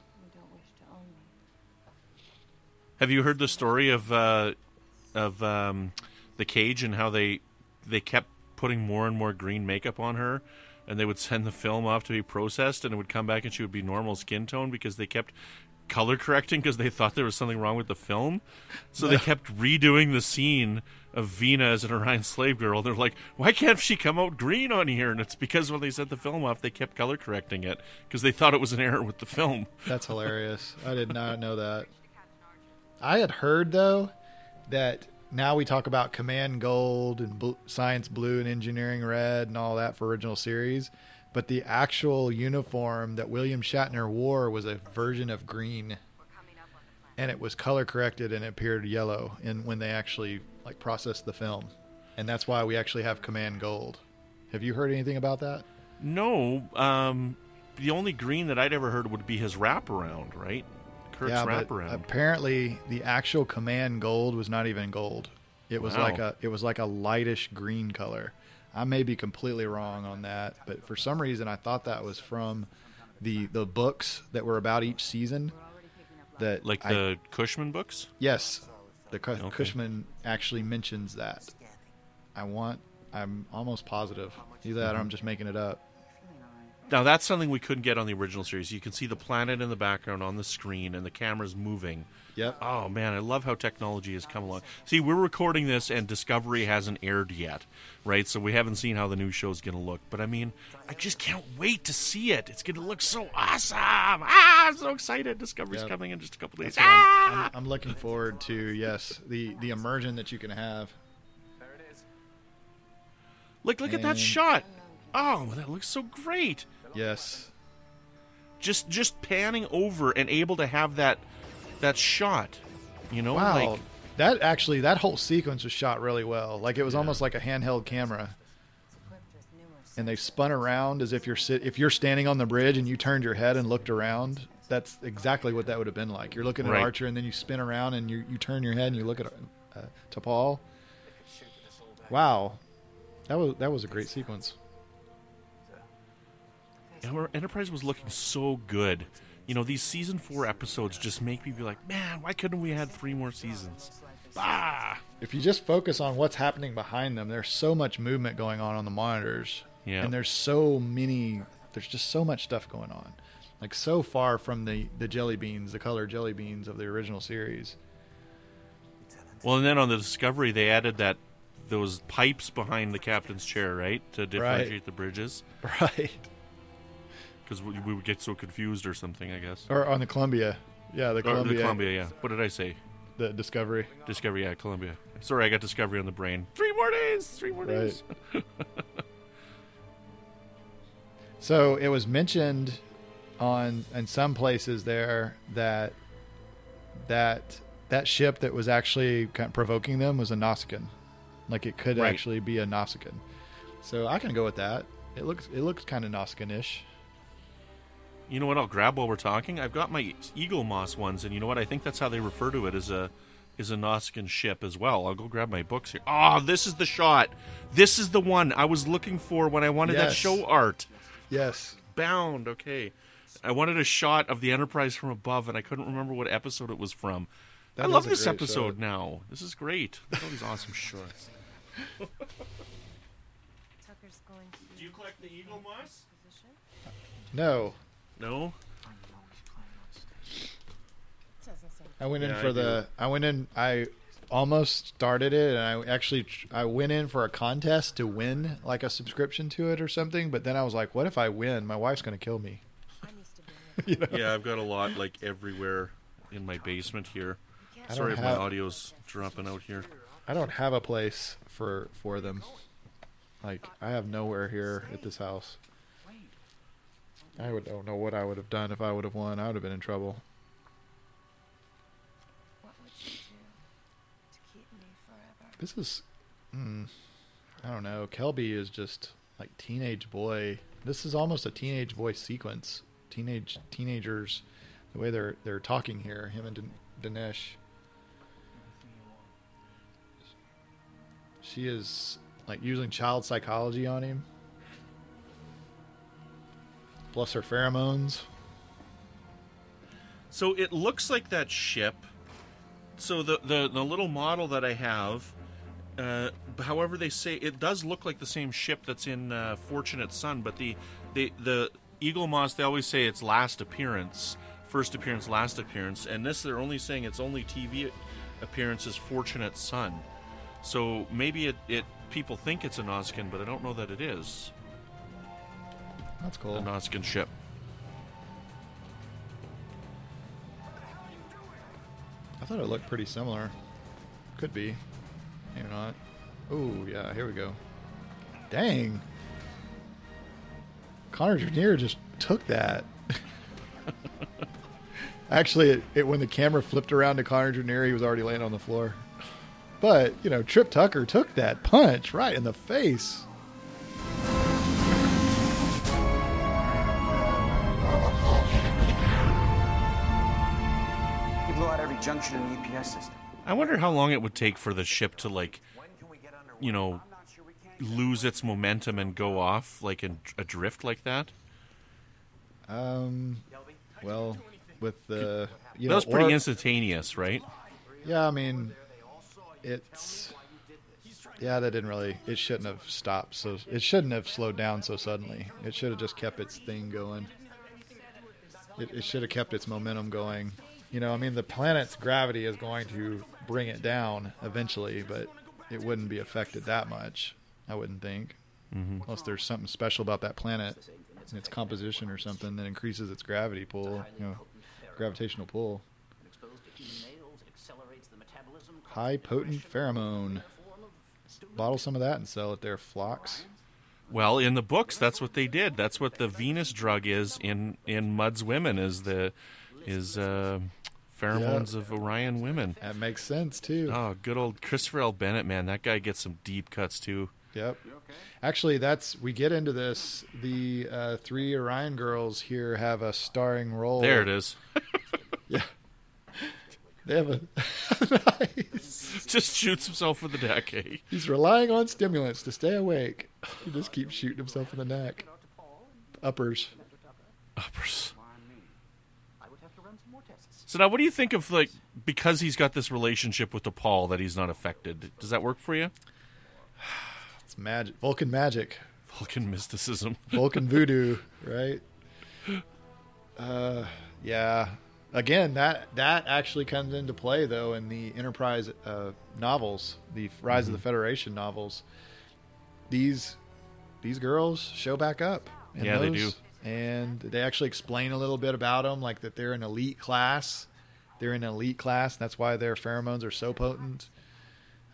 Have you heard the story of uh, of um, the cage and how they they kept putting more and more green makeup on her, and they would send the film off to be processed, and it would come back and she would be normal skin tone because they kept color correcting because they thought there was something wrong with the film, so they kept redoing the scene of Vina as an Orion slave girl. They're like, why can't she come out green on here? And it's because when they sent the film off, they kept color correcting it because they thought it was an error with the film. That's hilarious. I did not know that. I had heard though that now we talk about Command Gold and bl- Science Blue and Engineering Red and all that for original series, but the actual uniform that William Shatner wore was a version of green, and it was color corrected and it appeared yellow in when they actually like processed the film, and that's why we actually have Command Gold. Have you heard anything about that? No, um, the only green that I'd ever heard would be his wraparound, right? Kirk's yeah, wraparound. apparently the actual command gold was not even gold. It was Wow. like a it was like a lightish green color. I may be completely wrong on that, but for some reason I thought that was from the the books that were about each season. That like I- the Cushman books. yes, the Cu- Okay. Cushman actually mentions that. I want. I'm almost positive. Either that or. I'm just making it up. Now that's something we couldn't get on the original series. You can see the planet in the background on the screen, and the camera's moving. Yep. Oh man, I love how technology has come along. See, we're recording this, and Discovery hasn't aired yet, right? So we haven't seen how the new show's going to look. But I mean, I just can't wait to see it. It's going to look so awesome! Ah, I'm so excited. Discovery's Yep. coming in just a couple days. What I'm, Ah! I'm, I'm looking forward to. Yes, the the immersion that you can have. There it is. Look, look at that shot. Oh, that looks so great. Yes. Just just panning over and able to have that that shot. You know, Wow. like that actually that whole sequence was shot really well. Like it was almost like a handheld camera. And they spun around as if you're sit if you're standing on the bridge and you turned your head and looked around, that's exactly what that would have been like. You're looking at Right. Archer, and then you spin around and you you turn your head and you look at uh, T'Pol. Wow, that was that was a great sequence. Our Enterprise was looking so good. You know, these season four episodes just make me be like, man, why couldn't we had three more seasons? Bah! If you just focus on what's happening behind them, there's so much movement going on on the monitors, Yeah. and there's so many. There's just so much stuff going on, like so far from the the jelly beans, the color jelly beans of the original series. Well, and then on the Discovery, they added that those pipes behind the captain's chair, right, to differentiate the bridges, Right. Because we, we would get so confused or something. I guess. Or on the Columbia. Yeah, the Columbia. the Columbia, yeah. What did I say? The Discovery. Discovery, yeah, Columbia. Sorry, I got Discovery on the brain. Three more days. Three more days. So it was mentioned on in some places there that that that ship that was actually kind of provoking them was a Nausicaan. Like it could Right. actually be a Nausicaan. So I can go with that. It looks it looks kind of Nausicaan-ish. You know what? I'll grab while we're talking. I've got my Eaglemoss ones, and you know what? I think that's how they refer to it as a is a Nausicaan ship as well. I'll go grab my books here. Oh, this is the shot. This is the one I was looking for when I wanted that show art. Yes. Bound. Okay. I wanted a shot of the Enterprise from above, and I couldn't remember what episode it was from. That I love this episode shot. now. This is great. Look at all these awesome shots. Tucker's going to Do you collect the Eaglemoss? No. No. I went in Yeah, for I the I went in I almost started it and I actually I went in for a contest to win like a subscription to it or something, but then I was like, what if I win? My wife's going to kill me. You know? Yeah, I've got a lot like everywhere in my basement here. Sorry if my audio's dropping out here. I don't have a place for for them. Like I have nowhere here at this house. I would don't know what I would have done if I would have won. I would have been in trouble. What would you do to keep me forever? This is, mm, I don't know. Kelby is just like teenage boy. This is almost a teenage boy sequence. Teenage teenagers, the way they're they're talking here. Him and D'Nesh. She is like using child psychology on him. Plus her pheromones. So it looks like that ship. So the the, the little model that I have, uh, however they say it does look like the same ship that's in uh, Fortunate Son, but the the the Eaglemoss they always say it's last appearance, first appearance, last appearance, and this they're only saying its only TV appearance is Fortunate Son. So maybe it, it people think it's a Nausicaan, but I don't know that it is That's cool. a Nausicaan ship. I thought it looked pretty similar. Could be. Maybe not. Oh, yeah, here we go. Dang. Connor Trinneer just took that. Actually, it, it, when the camera flipped around to Connor Trinneer, he was already laying on the floor. But, you know, Trip Tucker took that punch right in the face. Junction in the EPS system. I wonder how long it would take for the ship to like, you know, lose its momentum and go off like in adrift like that. Um, well, with the. You that know, was pretty or- instantaneous, right? Yeah, I mean, it's yeah, that didn't really. It shouldn't have stopped. So it shouldn't have slowed down so suddenly. It should have just kept its thing going. It, it should have kept its momentum going. You know, I mean, the planet's gravity is going to bring it down eventually, but it wouldn't be affected that much. I wouldn't think, Mhm. unless there's something special about that planet and its composition or something that increases its gravity pull. You know, gravitational pull. High potent pheromone. Bottle some of that and sell it there, Phlox. Well, in the books, that's what they did. That's what the Venus drug is in in Mudd's women is the is uh, pheromones of Orion women. That makes sense too. Oh, good old Christopher L. Bennett, man, that guy gets some deep cuts too. Yep. Actually, that's we get into this. The uh, three Orion girls here have a starring role. There it is. Yeah. They have a. nice. Just shoots himself in the neck. Eh? He's relying on stimulants to stay awake. He just keeps shooting himself in the neck. Uppers. Uppers. So now, what do you think of like because he's got this relationship with T'Pol that he's not affected? Does that work for you? It's magic. Vulcan magic. Vulcan mysticism. Vulcan voodoo, right? Uh, yeah. Again, that that actually comes into play though in the Enterprise uh, novels, the Rise of the Federation novels. These these girls show back up. Yeah, they those, and they actually explain a little bit about them, like that they're an elite class. They're an elite class. That's why their pheromones are so potent,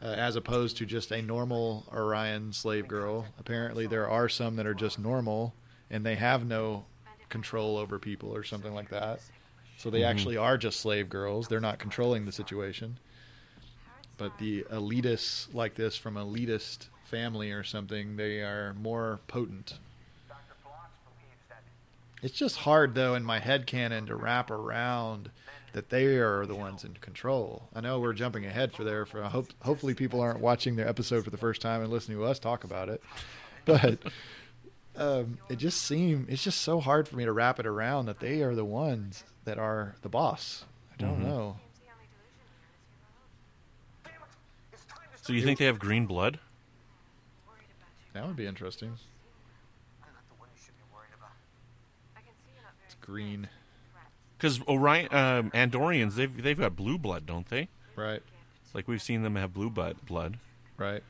uh, as opposed to just a normal Orion slave girl. Apparently, there are some that are just normal and they have no control over people or something like that. So they Mhm. actually are just slave girls. They're not controlling the situation. But the elitists like this from elitist family or something, they are more potent. It's just hard though in my head canon to wrap around that they are the ones in control. I know we're jumping ahead for there for I hope hopefully people aren't watching their episode for the first time and listening to us talk about it. But um, it just seemed it's just so hard for me to wrap it around that they are the ones that are the boss. I don't Mhm. know. So you think they have green blood? That would be interesting. Green. Because Orion, um, Andorians, they've they've got blue blood, don't they? Right. Like we've seen them have blue blood. Blood. Right.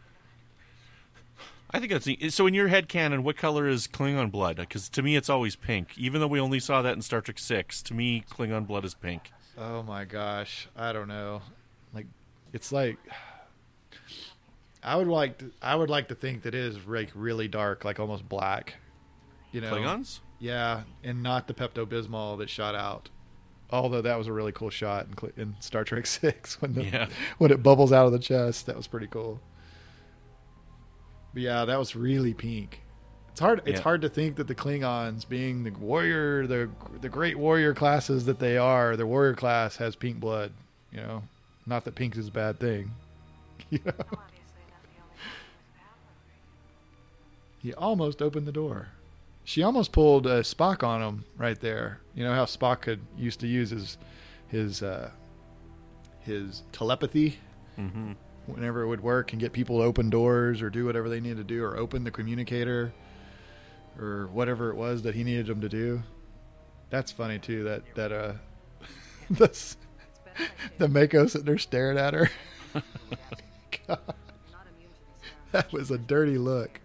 I think that's neat. so. In your head canon, what color is Klingon blood? Because to me, it's always pink. Even though we only saw that in Star Trek Six, to me, Klingon blood is pink. Oh my gosh, I don't know. Like, it's like I would like to, I would like to think that it is like really dark, like almost black. You know, Klingons? Yeah, and not the Pepto Bismol that shot out. Although that was a really cool shot in, in Star Trek Six when the, Yeah. when it bubbles out of the chest. That was pretty cool. But yeah, that was really pink. It's hard. It's Yeah. hard to think that the Klingons, being the warrior, the the great warrior classes that they are, the warrior class has pink blood. You know, not that pink is a bad thing. You know, he almost opened the door. She almost pulled uh, Spock on him right there. You know how Spock could used to use his his uh, his telepathy Mm-hmm. whenever it would work and get people to open doors or do whatever they needed to do or open the communicator or whatever it was that he needed them to do. That's funny too. That that uh, the the Mako sitting there staring at her. God. That was a dirty look.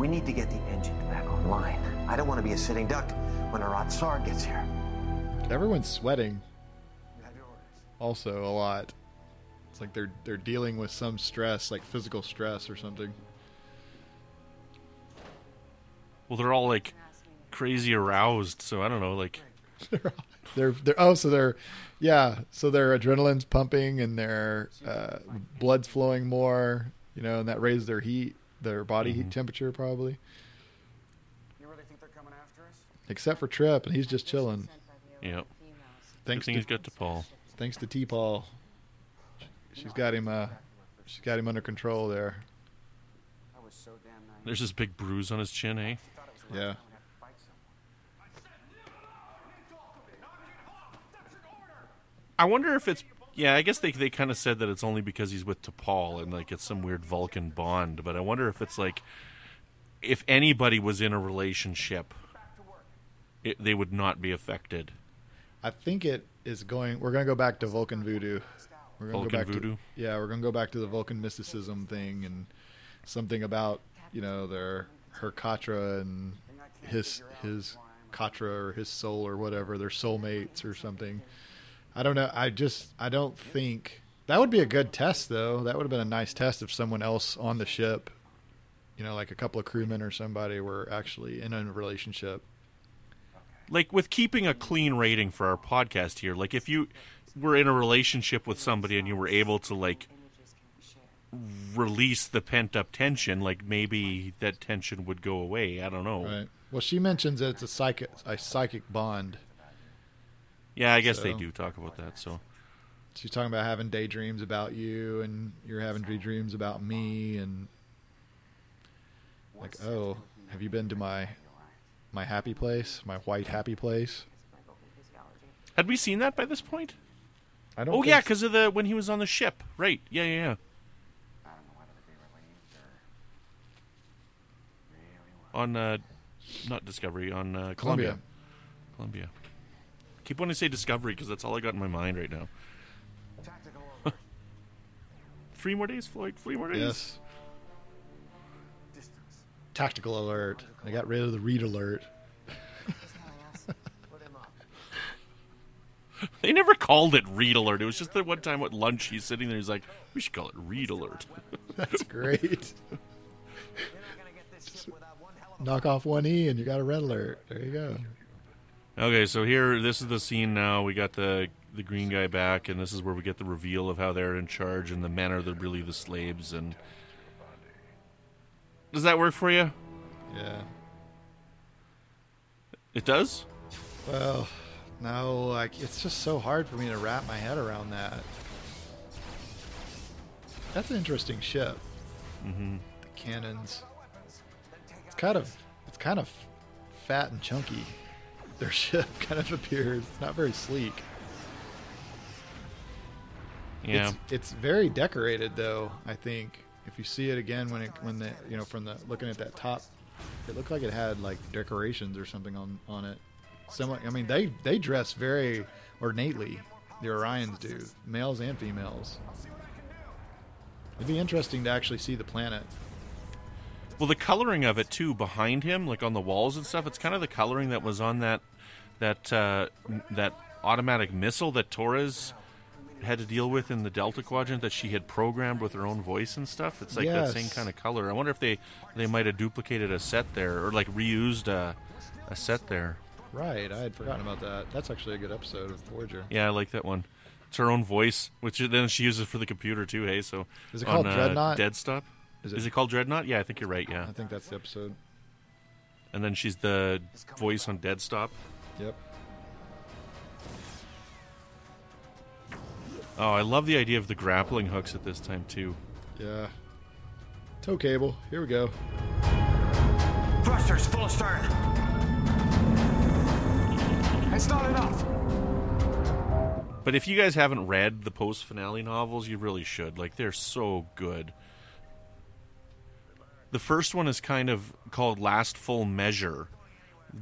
We need to get the engine back online. I don't want to be a sitting duck when Harrad-Sar gets here. Everyone's sweating. Also, a lot. It's like they're they're dealing with some stress, like physical stress or something. Well, they're all like crazy aroused. So I don't know. Like They're they're oh so they're yeah so their adrenaline's pumping and their uh, blood's flowing more you know and that raises their heat their body heat temperature probably. You really think they're coming after us? except for Trip and he's just chilling. Yep. thanks to he's got T'Pol. thanks to T'Pol she's got him uh she's got him under control there. I was so damn naive. There's this big bruise on his chin, eh? yeah. I wonder if it's yeah. I guess they they kind of said that it's only because he's with T'Pol and like it's some weird Vulcan bond. But I wonder if it's like if anybody was in a relationship, it, they would not be affected. I think it is going. We're going to go back to Vulcan voodoo. We're gonna Vulcan go back voodoo? To, yeah, we're going to go back to the Vulcan mysticism thing and something about you know their her Katra and his his Katra or his soul or whatever. Their soulmates or something. I don't know. I just I don't think that would be a good test though. That would have been a nice test if someone else on the ship, you know, like a couple of crewmen or somebody, were actually in a relationship. Like with keeping a clean rating for our podcast here. Like if you were in a relationship with somebody and you were able to like release the pent up tension, like maybe that tension would go away. I don't know. Right. Well, she mentions that it's a psychic a psychic bond. Yeah, I guess they do talk about that. So She's talking about having daydreams about you, and you're having daydreams about me, and like, oh, have you been to my my happy place, my white happy place? had we seen that by this point? I don't. Oh yeah, because of the when he was on the ship, right? Yeah, yeah, yeah. On uh, not Discovery, on uh, Columbia. Columbia. Keep wanting to say Discovery because that's all I got in my mind right now. Three more days, Floyd. Three more days. Yes. Tactical alert. I got rid of the read alert. They never called it Read Alert. It was just that one time at lunch, he's sitting there. He's like, "We should call it Read Alert." That's great. Knock off one E and you got a red alert. There you go. Okay, so here, this is the scene now. We got the the green guy back, and this is where we get the reveal of how they're in charge, and the men are the, really the slaves. And does that work for you? Yeah. It does. Well, no, like it's just so hard for me to wrap my head around that. That's an interesting ship. Mm-hmm. The cannons. It's kind of it's kind of fat and chunky. Their ship kind of appears. It's not very sleek. Yeah. It's, it's very decorated though, I think. If you see it again when it when the you know from the looking at that top it looked like it had like decorations or something on on it. Similar I mean they they dress very ornately. The Orions do, males and females. It'd be interesting to actually see the planet. Well, the coloring of it too behind him, like on the walls and stuff, it's kind of the coloring that was on that that uh, that automatic missile that Torres had to deal with in the Delta Quadrant that she had programmed with her own voice and stuff. It's like that same kind of color. I wonder if they they might have duplicated a set there or like reused a, a set there. Right, I had forgotten about that. That's actually a good episode of Voyager. Yeah, I like that one. It's her own voice, which then she uses for the computer too. Hey, so Is it on, called uh, Dreadnought? Dead Stop. Is Is it- it called Dreadnought? Yeah, I think you're right. Yeah, I think that's the episode. and then she's the voice on Dead Stop. Yep. Oh, I love the idea of the grappling hooks at this time too. Yeah. Tow cable. Here we go. Thrusters full astern. It's not enough. But if you guys haven't read the post finale novels, you really should. Like they're so good. The first one is kind of called Last Full Measure,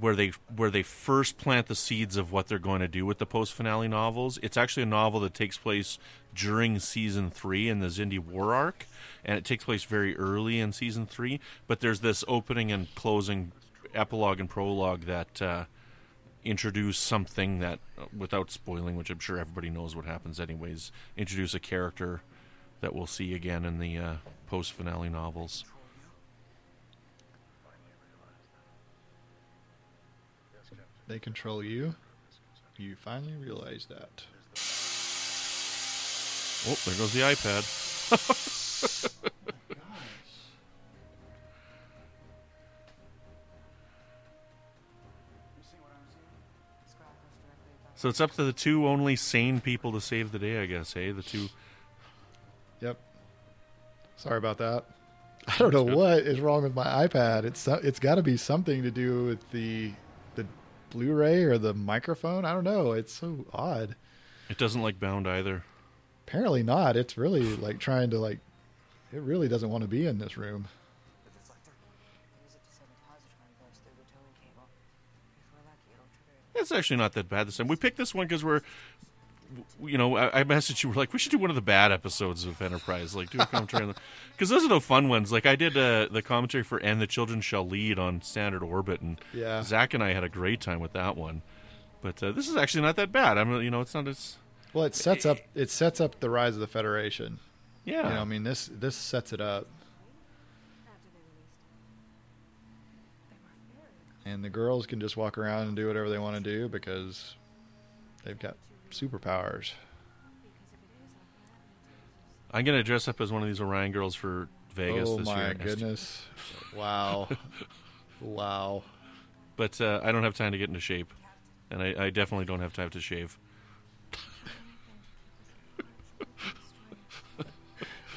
where they where they first plant the seeds of what they're going to do with the post finale novels. It's actually a novel that takes place during season three in the Xindi War arc, and it takes place very early in season three. But there's this opening and closing epilogue and prologue that uh, introduce something that, without spoiling, which I'm sure everybody knows what happens anyways, introduce a character that we'll see again in the uh, post finale novels. They control you. You finally realize that. Oh, there goes the iPad. So it's up to the two only sane people to save the day, I guess, hey? The two. Yep. Sorry about that. I don't know what is wrong with my iPad. It's it's got to be something to do with the the Blu-ray or the microphone. I don't know. It's so odd. It doesn't like Bound either. Apparently not. It's really like trying to like. It really doesn't want to be in this room. It's actually not that bad this time. We picked this one because we're, w- you know, I, I messaged you. We're like, we should do one of the bad episodes of Enterprise, like do a commentary on because those are the fun ones. Like I did uh, the commentary for "And the Children Shall Lead" on Standard Orbit, and Yeah. Zach and I had a great time with that one. But uh, this is actually not that bad. I'm, you know, it's not as Well, it sets up it sets up the rise of the Federation. yeah. You know, I mean this this sets it up. And the girls can just walk around and do whatever they want to do because they've got superpowers. I'm gonna dress up as one of these Orion girls for Vegas oh this my year. goodness! Wow, wow. But uh, I don't have time to get into shape, and I, I definitely don't have time to shave.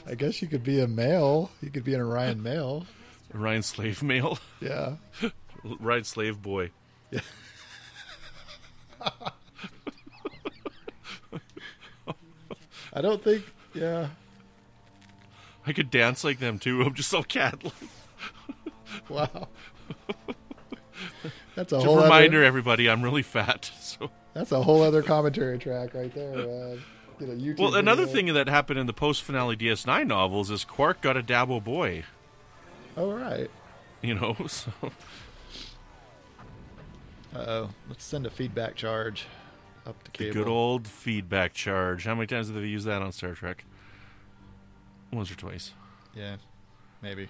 I guess you could be a male. You could be an Orion male. Orion slave male, Yeah. Ride slave boy. I don't think. Yeah. I could dance like them too. I'm just so cat. Wow. That's a Just whole a reminder, Other, everybody, I'm really fat. So, that's a whole other commentary track right there. Man. Get a YouTube well, another video. thing that happened in the post finale DS9 novels is Quark got a Dabo boy. Oh right. You know, so Uh oh. Let's send a feedback charge up the the good old feedback charge. How many times have they used that on Star Trek? Once or twice. Yeah. Maybe.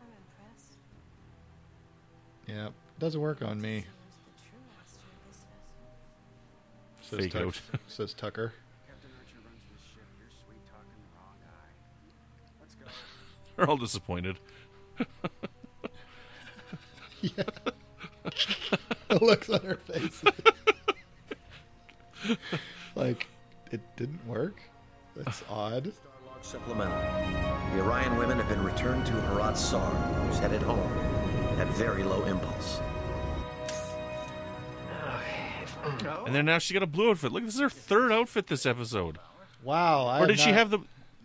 I'm impressed. Yeah. Doesn't work on me. The true master of this vessel. Says Fake Tuck- out. says Tucker. Captain Archer runs this ship. You're sweet talking the wrong guy. Let's go. They're all disappointed. the looks on her face. like, it didn't work? That's odd. Starlog supplemental. The Orion women have been returned to Harrad-Sar, who's headed home at very low impulse. And then now she got a blue outfit. Look, this is her third outfit this episode. Wow. I Or had did she not- have the?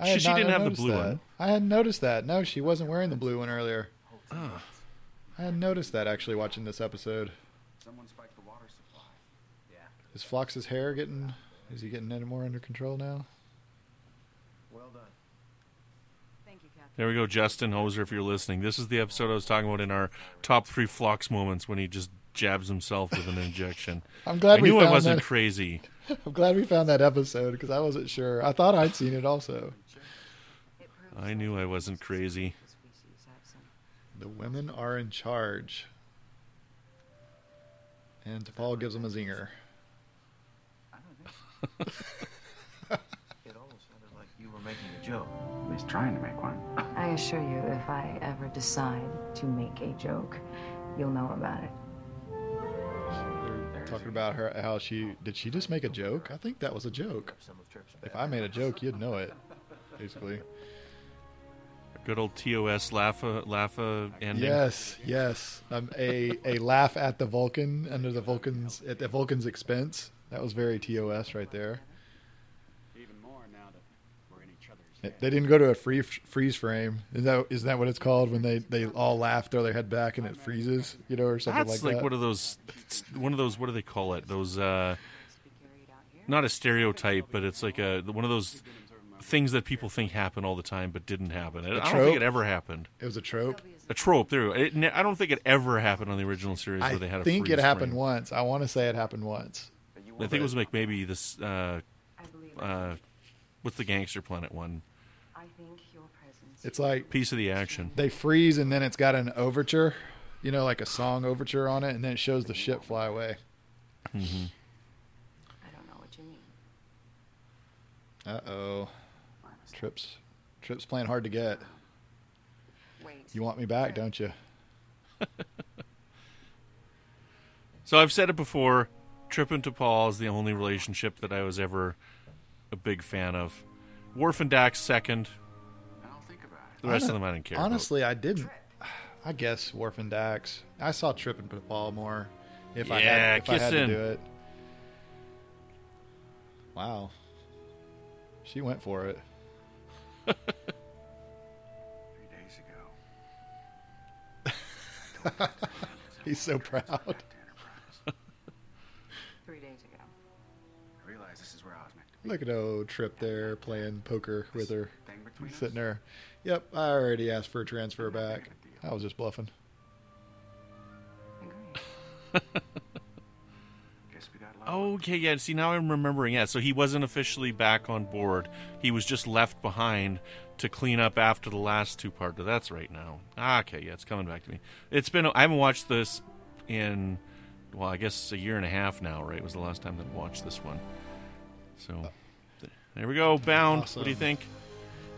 She, she didn't have the blue that. one. I hadn't noticed that. No, she wasn't wearing the blue one earlier. Ah. I hadn't noticed that actually watching this episode. Someone spiked the water supply. Yeah. Is Phlox's hair getting? Is he getting any more under control now? Well done. Thank you, Captain. There we go, Justin Oser. If you're listening, this is the episode I was talking about in our top three Flox moments when he just jabs himself with an injection. I'm glad I we knew I found wasn't that. crazy. I'm glad we found that episode because I wasn't sure. I thought I'd seen it also. I knew I wasn't crazy. the species accent. The women are in charge. And T'Pol gives him a zinger. It almost sounded like you were making a joke. At least trying to make one. I assure you, if I ever decide to make a joke, you'll know about it. They're talking about her how she did she just make a joke? I think that was a joke. Some of Trip's If I made a joke, you'd know it. Basically. Good old TOS Laffa Laffa ending. Yes, yes. Um, a a laugh at the Vulcan under the Vulcan's at the Vulcan's expense. That was very TOS right there. Even more now that we're in each other's They didn't go to a free freeze frame. Is that is that what it's called when they, they all laugh, throw their head back, and it freezes? You know, or something That's like like that. one of those, one of those. What do they call it? Those, uh, Be carried out here. not a stereotype, but it's like a one of those things that people think happen all the time, but didn't happen. I don't trope? think it ever happened. it was a trope. A trope. There, it, ne- I don't think it ever happened on the original series I where they had a. Freeze. I think it freeze happened frame. once. I want to say it happened once. I think it was like maybe this. Uh, uh, what's the gangster planet one? I think your presence. It's like Piece of the action. they freeze and then it's got an overture, you know, like a song overture on it, and then it shows the ship fly away. I don't know what you mean. Uh oh, trips, trips playing hard to get. Wait. You want me back, don't you? So I've said it before. Trip and T'Pol is the only relationship that I was ever a big fan of. Worf and Dax second. I don't think about it. The rest of them I didn't care. about. Honestly, I didn't. I guess Worf and Dax. I saw Trip and T'Pol more. If I had, if I had to do it. Wow. She went for it. Three days ago. He's so proud. Three days ago. I realized this is where I was meant to be. Look at old Trip there playing poker with her. Thing between He's sitting there. Yep, I already asked for a transfer back. I was just bluffing. Okay, yeah. See, now I'm remembering. Yeah, so he wasn't officially back on board. He was just left behind to clean up after the last two part. That's right now. Ah, okay, yeah, it's coming back to me. It's been. I haven't watched this in, well, I guess a year and a half now. Right, was the last time that I watched this one. So There we go. Bound. Awesome. What do you think?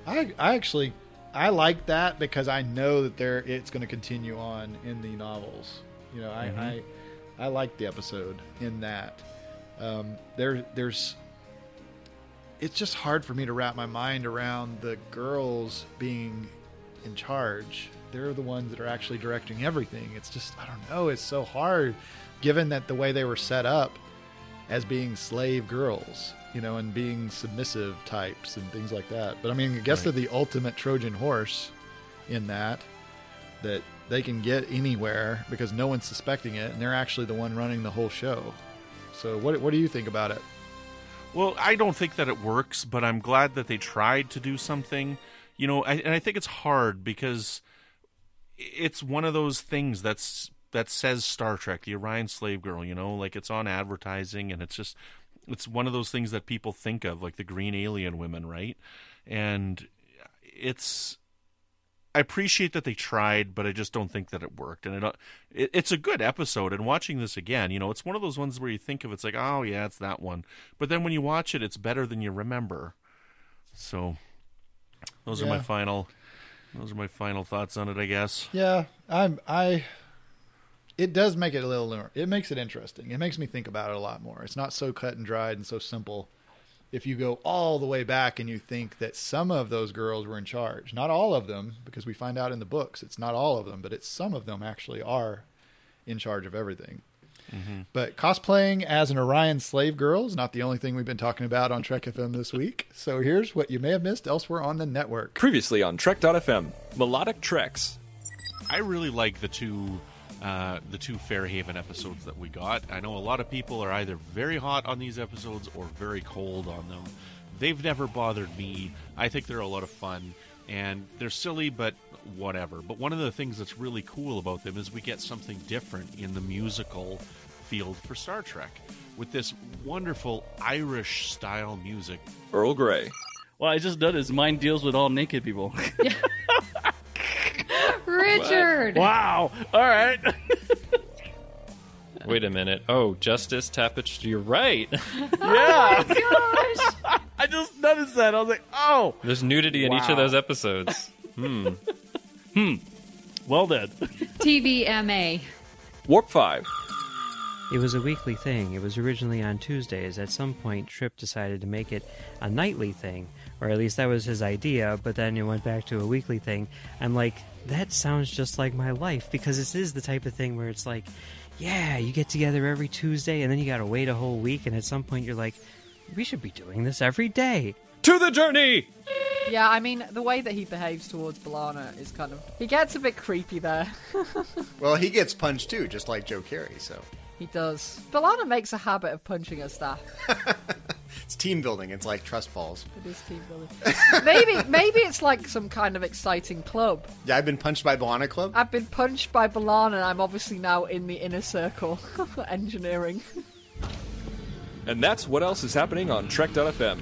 I I actually I like that because I know that there it's going to continue on in the novels. You know, I Mhm. I, I like the episode in that. Um, there there's it's just hard for me to wrap my mind around the girls being in charge. They're the ones that are actually directing everything. It's just I don't know. It's so hard, given that the way they were set up as being slave girls, you know, and being submissive types and things like that. But I mean, I guess they're the ultimate Trojan horse in that that they can get anywhere because no one's suspecting it, and they're actually the one running the whole show. So, what what do you think about it? Well, I don't think that it works, but I'm glad that they tried to do something. You know, I, and I think it's hard because it's one of those things that's that says Star Trek, the Orion slave girl. You know, like it's on advertising, and it's just it's one of those things that people think of, like the green alien women, right? And it's I appreciate that they tried, but I just don't think that it worked. And it, uh, it it's a good episode. And watching this again, you know, it's one of those ones where you think of it's like, oh yeah, it's that one. But then when you watch it, it's better than you remember. So those are my final those are my final thoughts on it, I guess. Yeah, I'm I. It does make it a little. It makes it interesting. It makes me think about it a lot more. It's not so cut and dried and so simple. If you go all the way back and you think that some of those girls were in charge, not all of them, because we find out in the books it's not all of them, but it's some of them actually are in charge of everything. Mm-hmm. But cosplaying as an Orion slave girl is not the only thing we've been talking about on Trek FM this week. So here's what you may have missed elsewhere on the network. Previously on Trek.fm, Melodic Treks. I really like the two uh, the two Fairhaven episodes that we got. I know a lot of people are either very hot on these episodes or very cold on them. They've never bothered me. I think they're a lot of fun and they're silly, but whatever. But one of the things that's really cool about them is we get something different in the musical field for Star Trek with this wonderful Irish style music. Earl Grey. Well, I just noticed mine deals with all naked people. Richard! wow. All right. Wait a minute. Oh, Justice Tapich, you're right. yeah. Gosh! I just noticed that. I was like, oh. There's nudity in each of those episodes. Hmm. Hmm. Well then. TVMA. Warp 5. It was a weekly thing. It was originally on Tuesdays. At some point, Tripp decided to make it a nightly thing, or at least that was his idea, but then it went back to a weekly thing. I'm like, that sounds just like my life, because this is the type of thing where it's like, yeah, you get together every Tuesday, and then you gotta wait a whole week, and at some point, you're like, we should be doing this every day. To the journey! Yeah, I mean, the way that he behaves towards B'Elanna is kind of. He gets a bit creepy there. Well, he gets punched too, just like Joe Carey. So he does. B'Elanna makes a habit of punching her staff. it's team building. It's like trust falls. It is team building. maybe, maybe it's like some kind of exciting club. Yeah, I've been punched by B'Elanna Club. I've been punched by B'Elanna, and I'm obviously now in the inner circle. Engineering. And that's what else is happening on Trek.fm.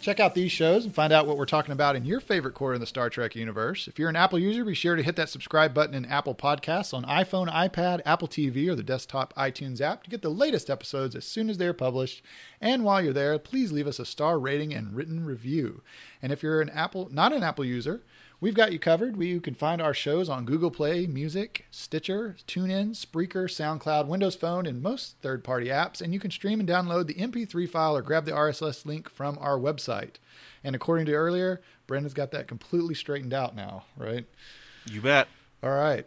Check out these shows and find out what we're talking about in your favorite corner of the Star Trek universe. If you're an Apple user, be sure to hit that subscribe button in Apple Podcasts on iPhone, iPad, Apple TV, or the desktop iTunes app to get the latest episodes as soon as they're published. And while you're there, please leave us a star rating and written review. And if you're an Apple, not an Apple user, We've got you covered. We, you can find our shows on Google Play Music, Stitcher, TuneIn, Spreaker, SoundCloud, Windows Phone, and most third party apps. And you can stream and download the MP3 file or grab the RSS link from our website. And according to earlier, Brendan's got that completely straightened out now, right? You bet. All right.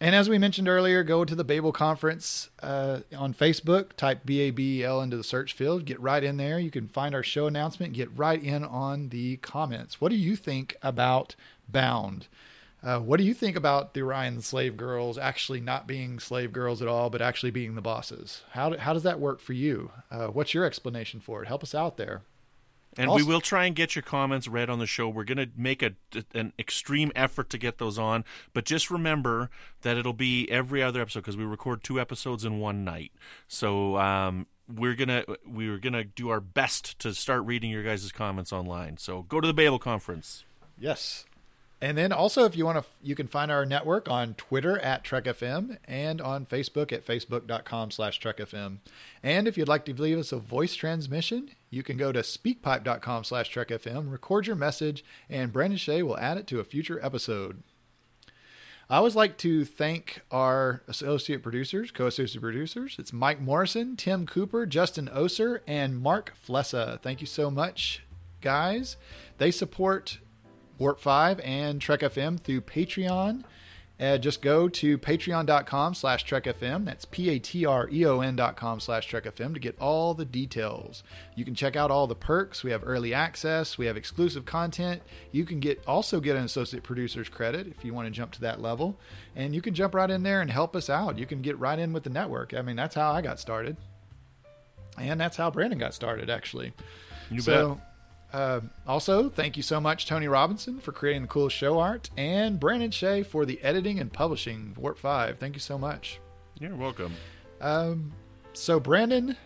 And as we mentioned earlier, go to the Babel Conference uh, on Facebook, type B A B E L into the search field, get right in there. You can find our show announcement, get right in on the comments. What do you think about Bound? Uh, what do you think about the Orion slave girls actually not being slave girls at all, but actually being the bosses? How, do, how does that work for you? Uh, what's your explanation for it? Help us out there. And Also- we will try and get your comments read on the show. We're going to make a, an extreme effort to get those on, but just remember that it'll be every other episode because we record two episodes in one night. So um, we're gonna we're gonna do our best to start reading your guys' comments online. So go to the Babel conference. Yes. And then also, if you want to, you can find our network on Twitter at TrekFM and on Facebook at facebook.com slash TrekFM. And if you'd like to leave us a voice transmission, you can go to speakpipe.com slash trekfm, record your message, and Brandon Shea will add it to a future episode. I always like to thank our associate producers, co-associate producers. It's Mike Morrison, Tim Cooper, Justin Oser, and Mark Flessa. Thank you so much, guys. They support Warp 5 and Trek FM through Patreon. Uh, just go to patreon.com slash trekfm. That's P-A-T-R-E-O-N dot com slash trekfm to get all the details. You can check out all the perks. We have early access. We have exclusive content. You can get also get an associate producer's credit if you want to jump to that level. And you can jump right in there and help us out. You can get right in with the network. I mean, that's how I got started. And that's how Brandon got started, actually. You so, uh, also, thank you so much, Tony Robinson, for creating the cool show art, and Brandon Shea for the editing and publishing Warp 5. Thank you so much. You're welcome. Um, so, Brandon,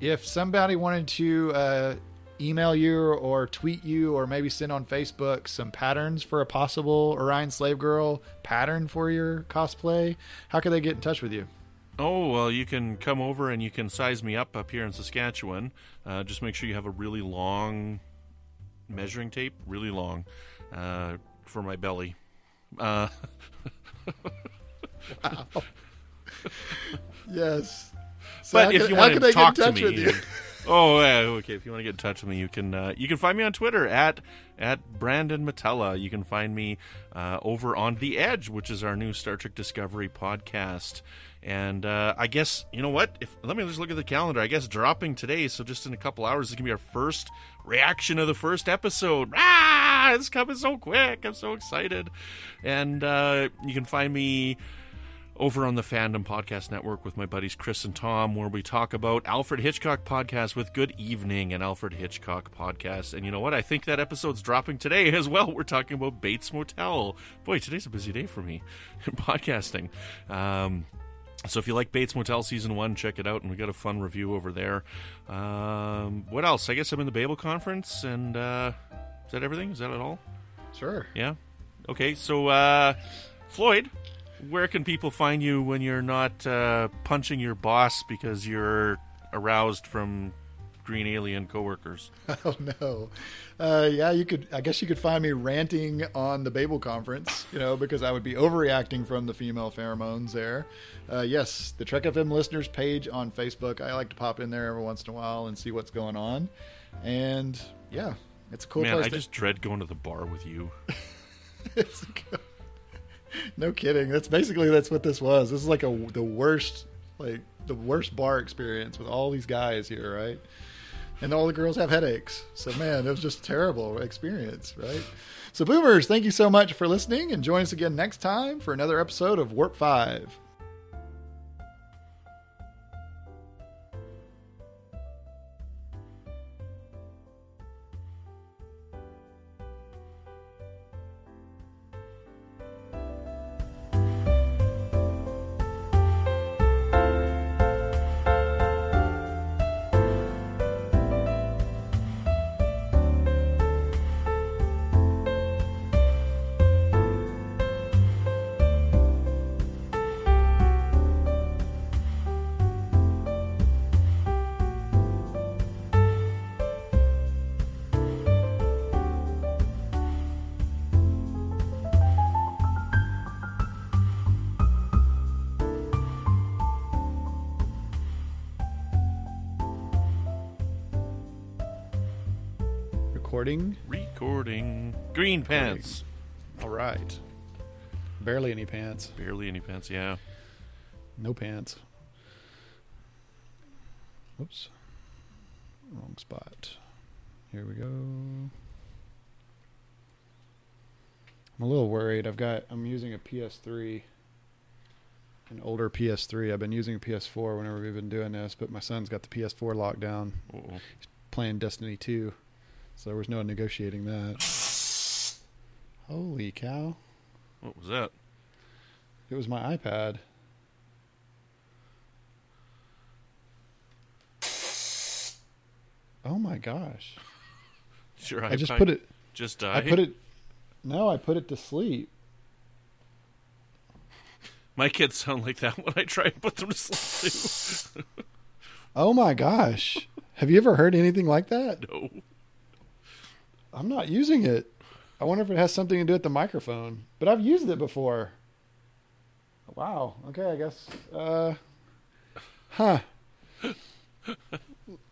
if somebody wanted to uh, email you or tweet you or maybe send on Facebook some patterns for a possible Orion Slave Girl pattern for your cosplay, how could they get in touch with you? Oh, well, you can come over and you can size me up up here in Saskatchewan. Uh, just make sure you have a really long measuring tape, really long, uh, for my belly. Uh, wow. yes. So but if can, you want to talk to me, you? oh, yeah, okay. If you want to get in touch with me, you can uh, you can find me on Twitter at at Brandon Mutala. You can find me uh, over on the Edge, which is our new Star Trek Discovery podcast. And uh, I guess you know what? If let me just look at the calendar. I guess dropping today, so just in a couple hours, is gonna be our first reaction of the first episode. Ah, it's coming so quick! I'm so excited. And uh, you can find me over on the Fandom Podcast Network with my buddies Chris and Tom, where we talk about Alfred Hitchcock podcast with Good Evening and Alfred Hitchcock podcast. And you know what? I think that episode's dropping today as well. We're talking about Bates Motel. Boy, today's a busy day for me in podcasting. Um, so if you like Bates Motel season one, check it out, and we got a fun review over there. Um, what else? I guess I'm in the Babel conference, and uh, is that everything? Is that it all? Sure. Yeah. Okay. So uh, Floyd, where can people find you when you're not uh, punching your boss because you're aroused from green alien coworkers? Oh no. Uh, yeah, you could. I guess you could find me ranting on the Babel conference, you know, because I would be overreacting from the female pheromones there. Uh, yes, the Trek FM listeners page on Facebook. I like to pop in there every once in a while and see what's going on. And yeah, it's a cool Man, place. I to- just dread going to the bar with you. it's no kidding. That's basically that's what this was. This is like a the worst like the worst bar experience with all these guys here, right? And all the girls have headaches. So man, it was just a terrible experience, right? So boomers, thank you so much for listening and join us again next time for another episode of Warp 5. Recording. Recording. Green pants. All right. Barely any pants. Barely any pants, yeah. No pants. Oops. Wrong spot. Here we go. I'm a little worried. I've got I'm using a PS3 an older PS3. I've been using a PS4 whenever we've been doing this, but my son's got the PS4 locked down. Uh-oh. He's playing Destiny 2. So there was no negotiating that. Holy cow. What was that? It was my iPad. Oh my gosh. Sure, I just put it Just died. I put it No, I put it to sleep. My kids sound like that when I try and put them to sleep too. Oh my gosh. Have you ever heard anything like that? No. I'm not using it. I wonder if it has something to do with the microphone. But I've used it before. Wow. Okay, I guess. Uh, huh.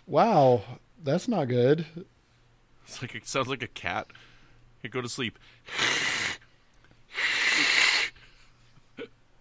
Wow. That's not good. It's like it sounds like a cat. Hey, go to sleep.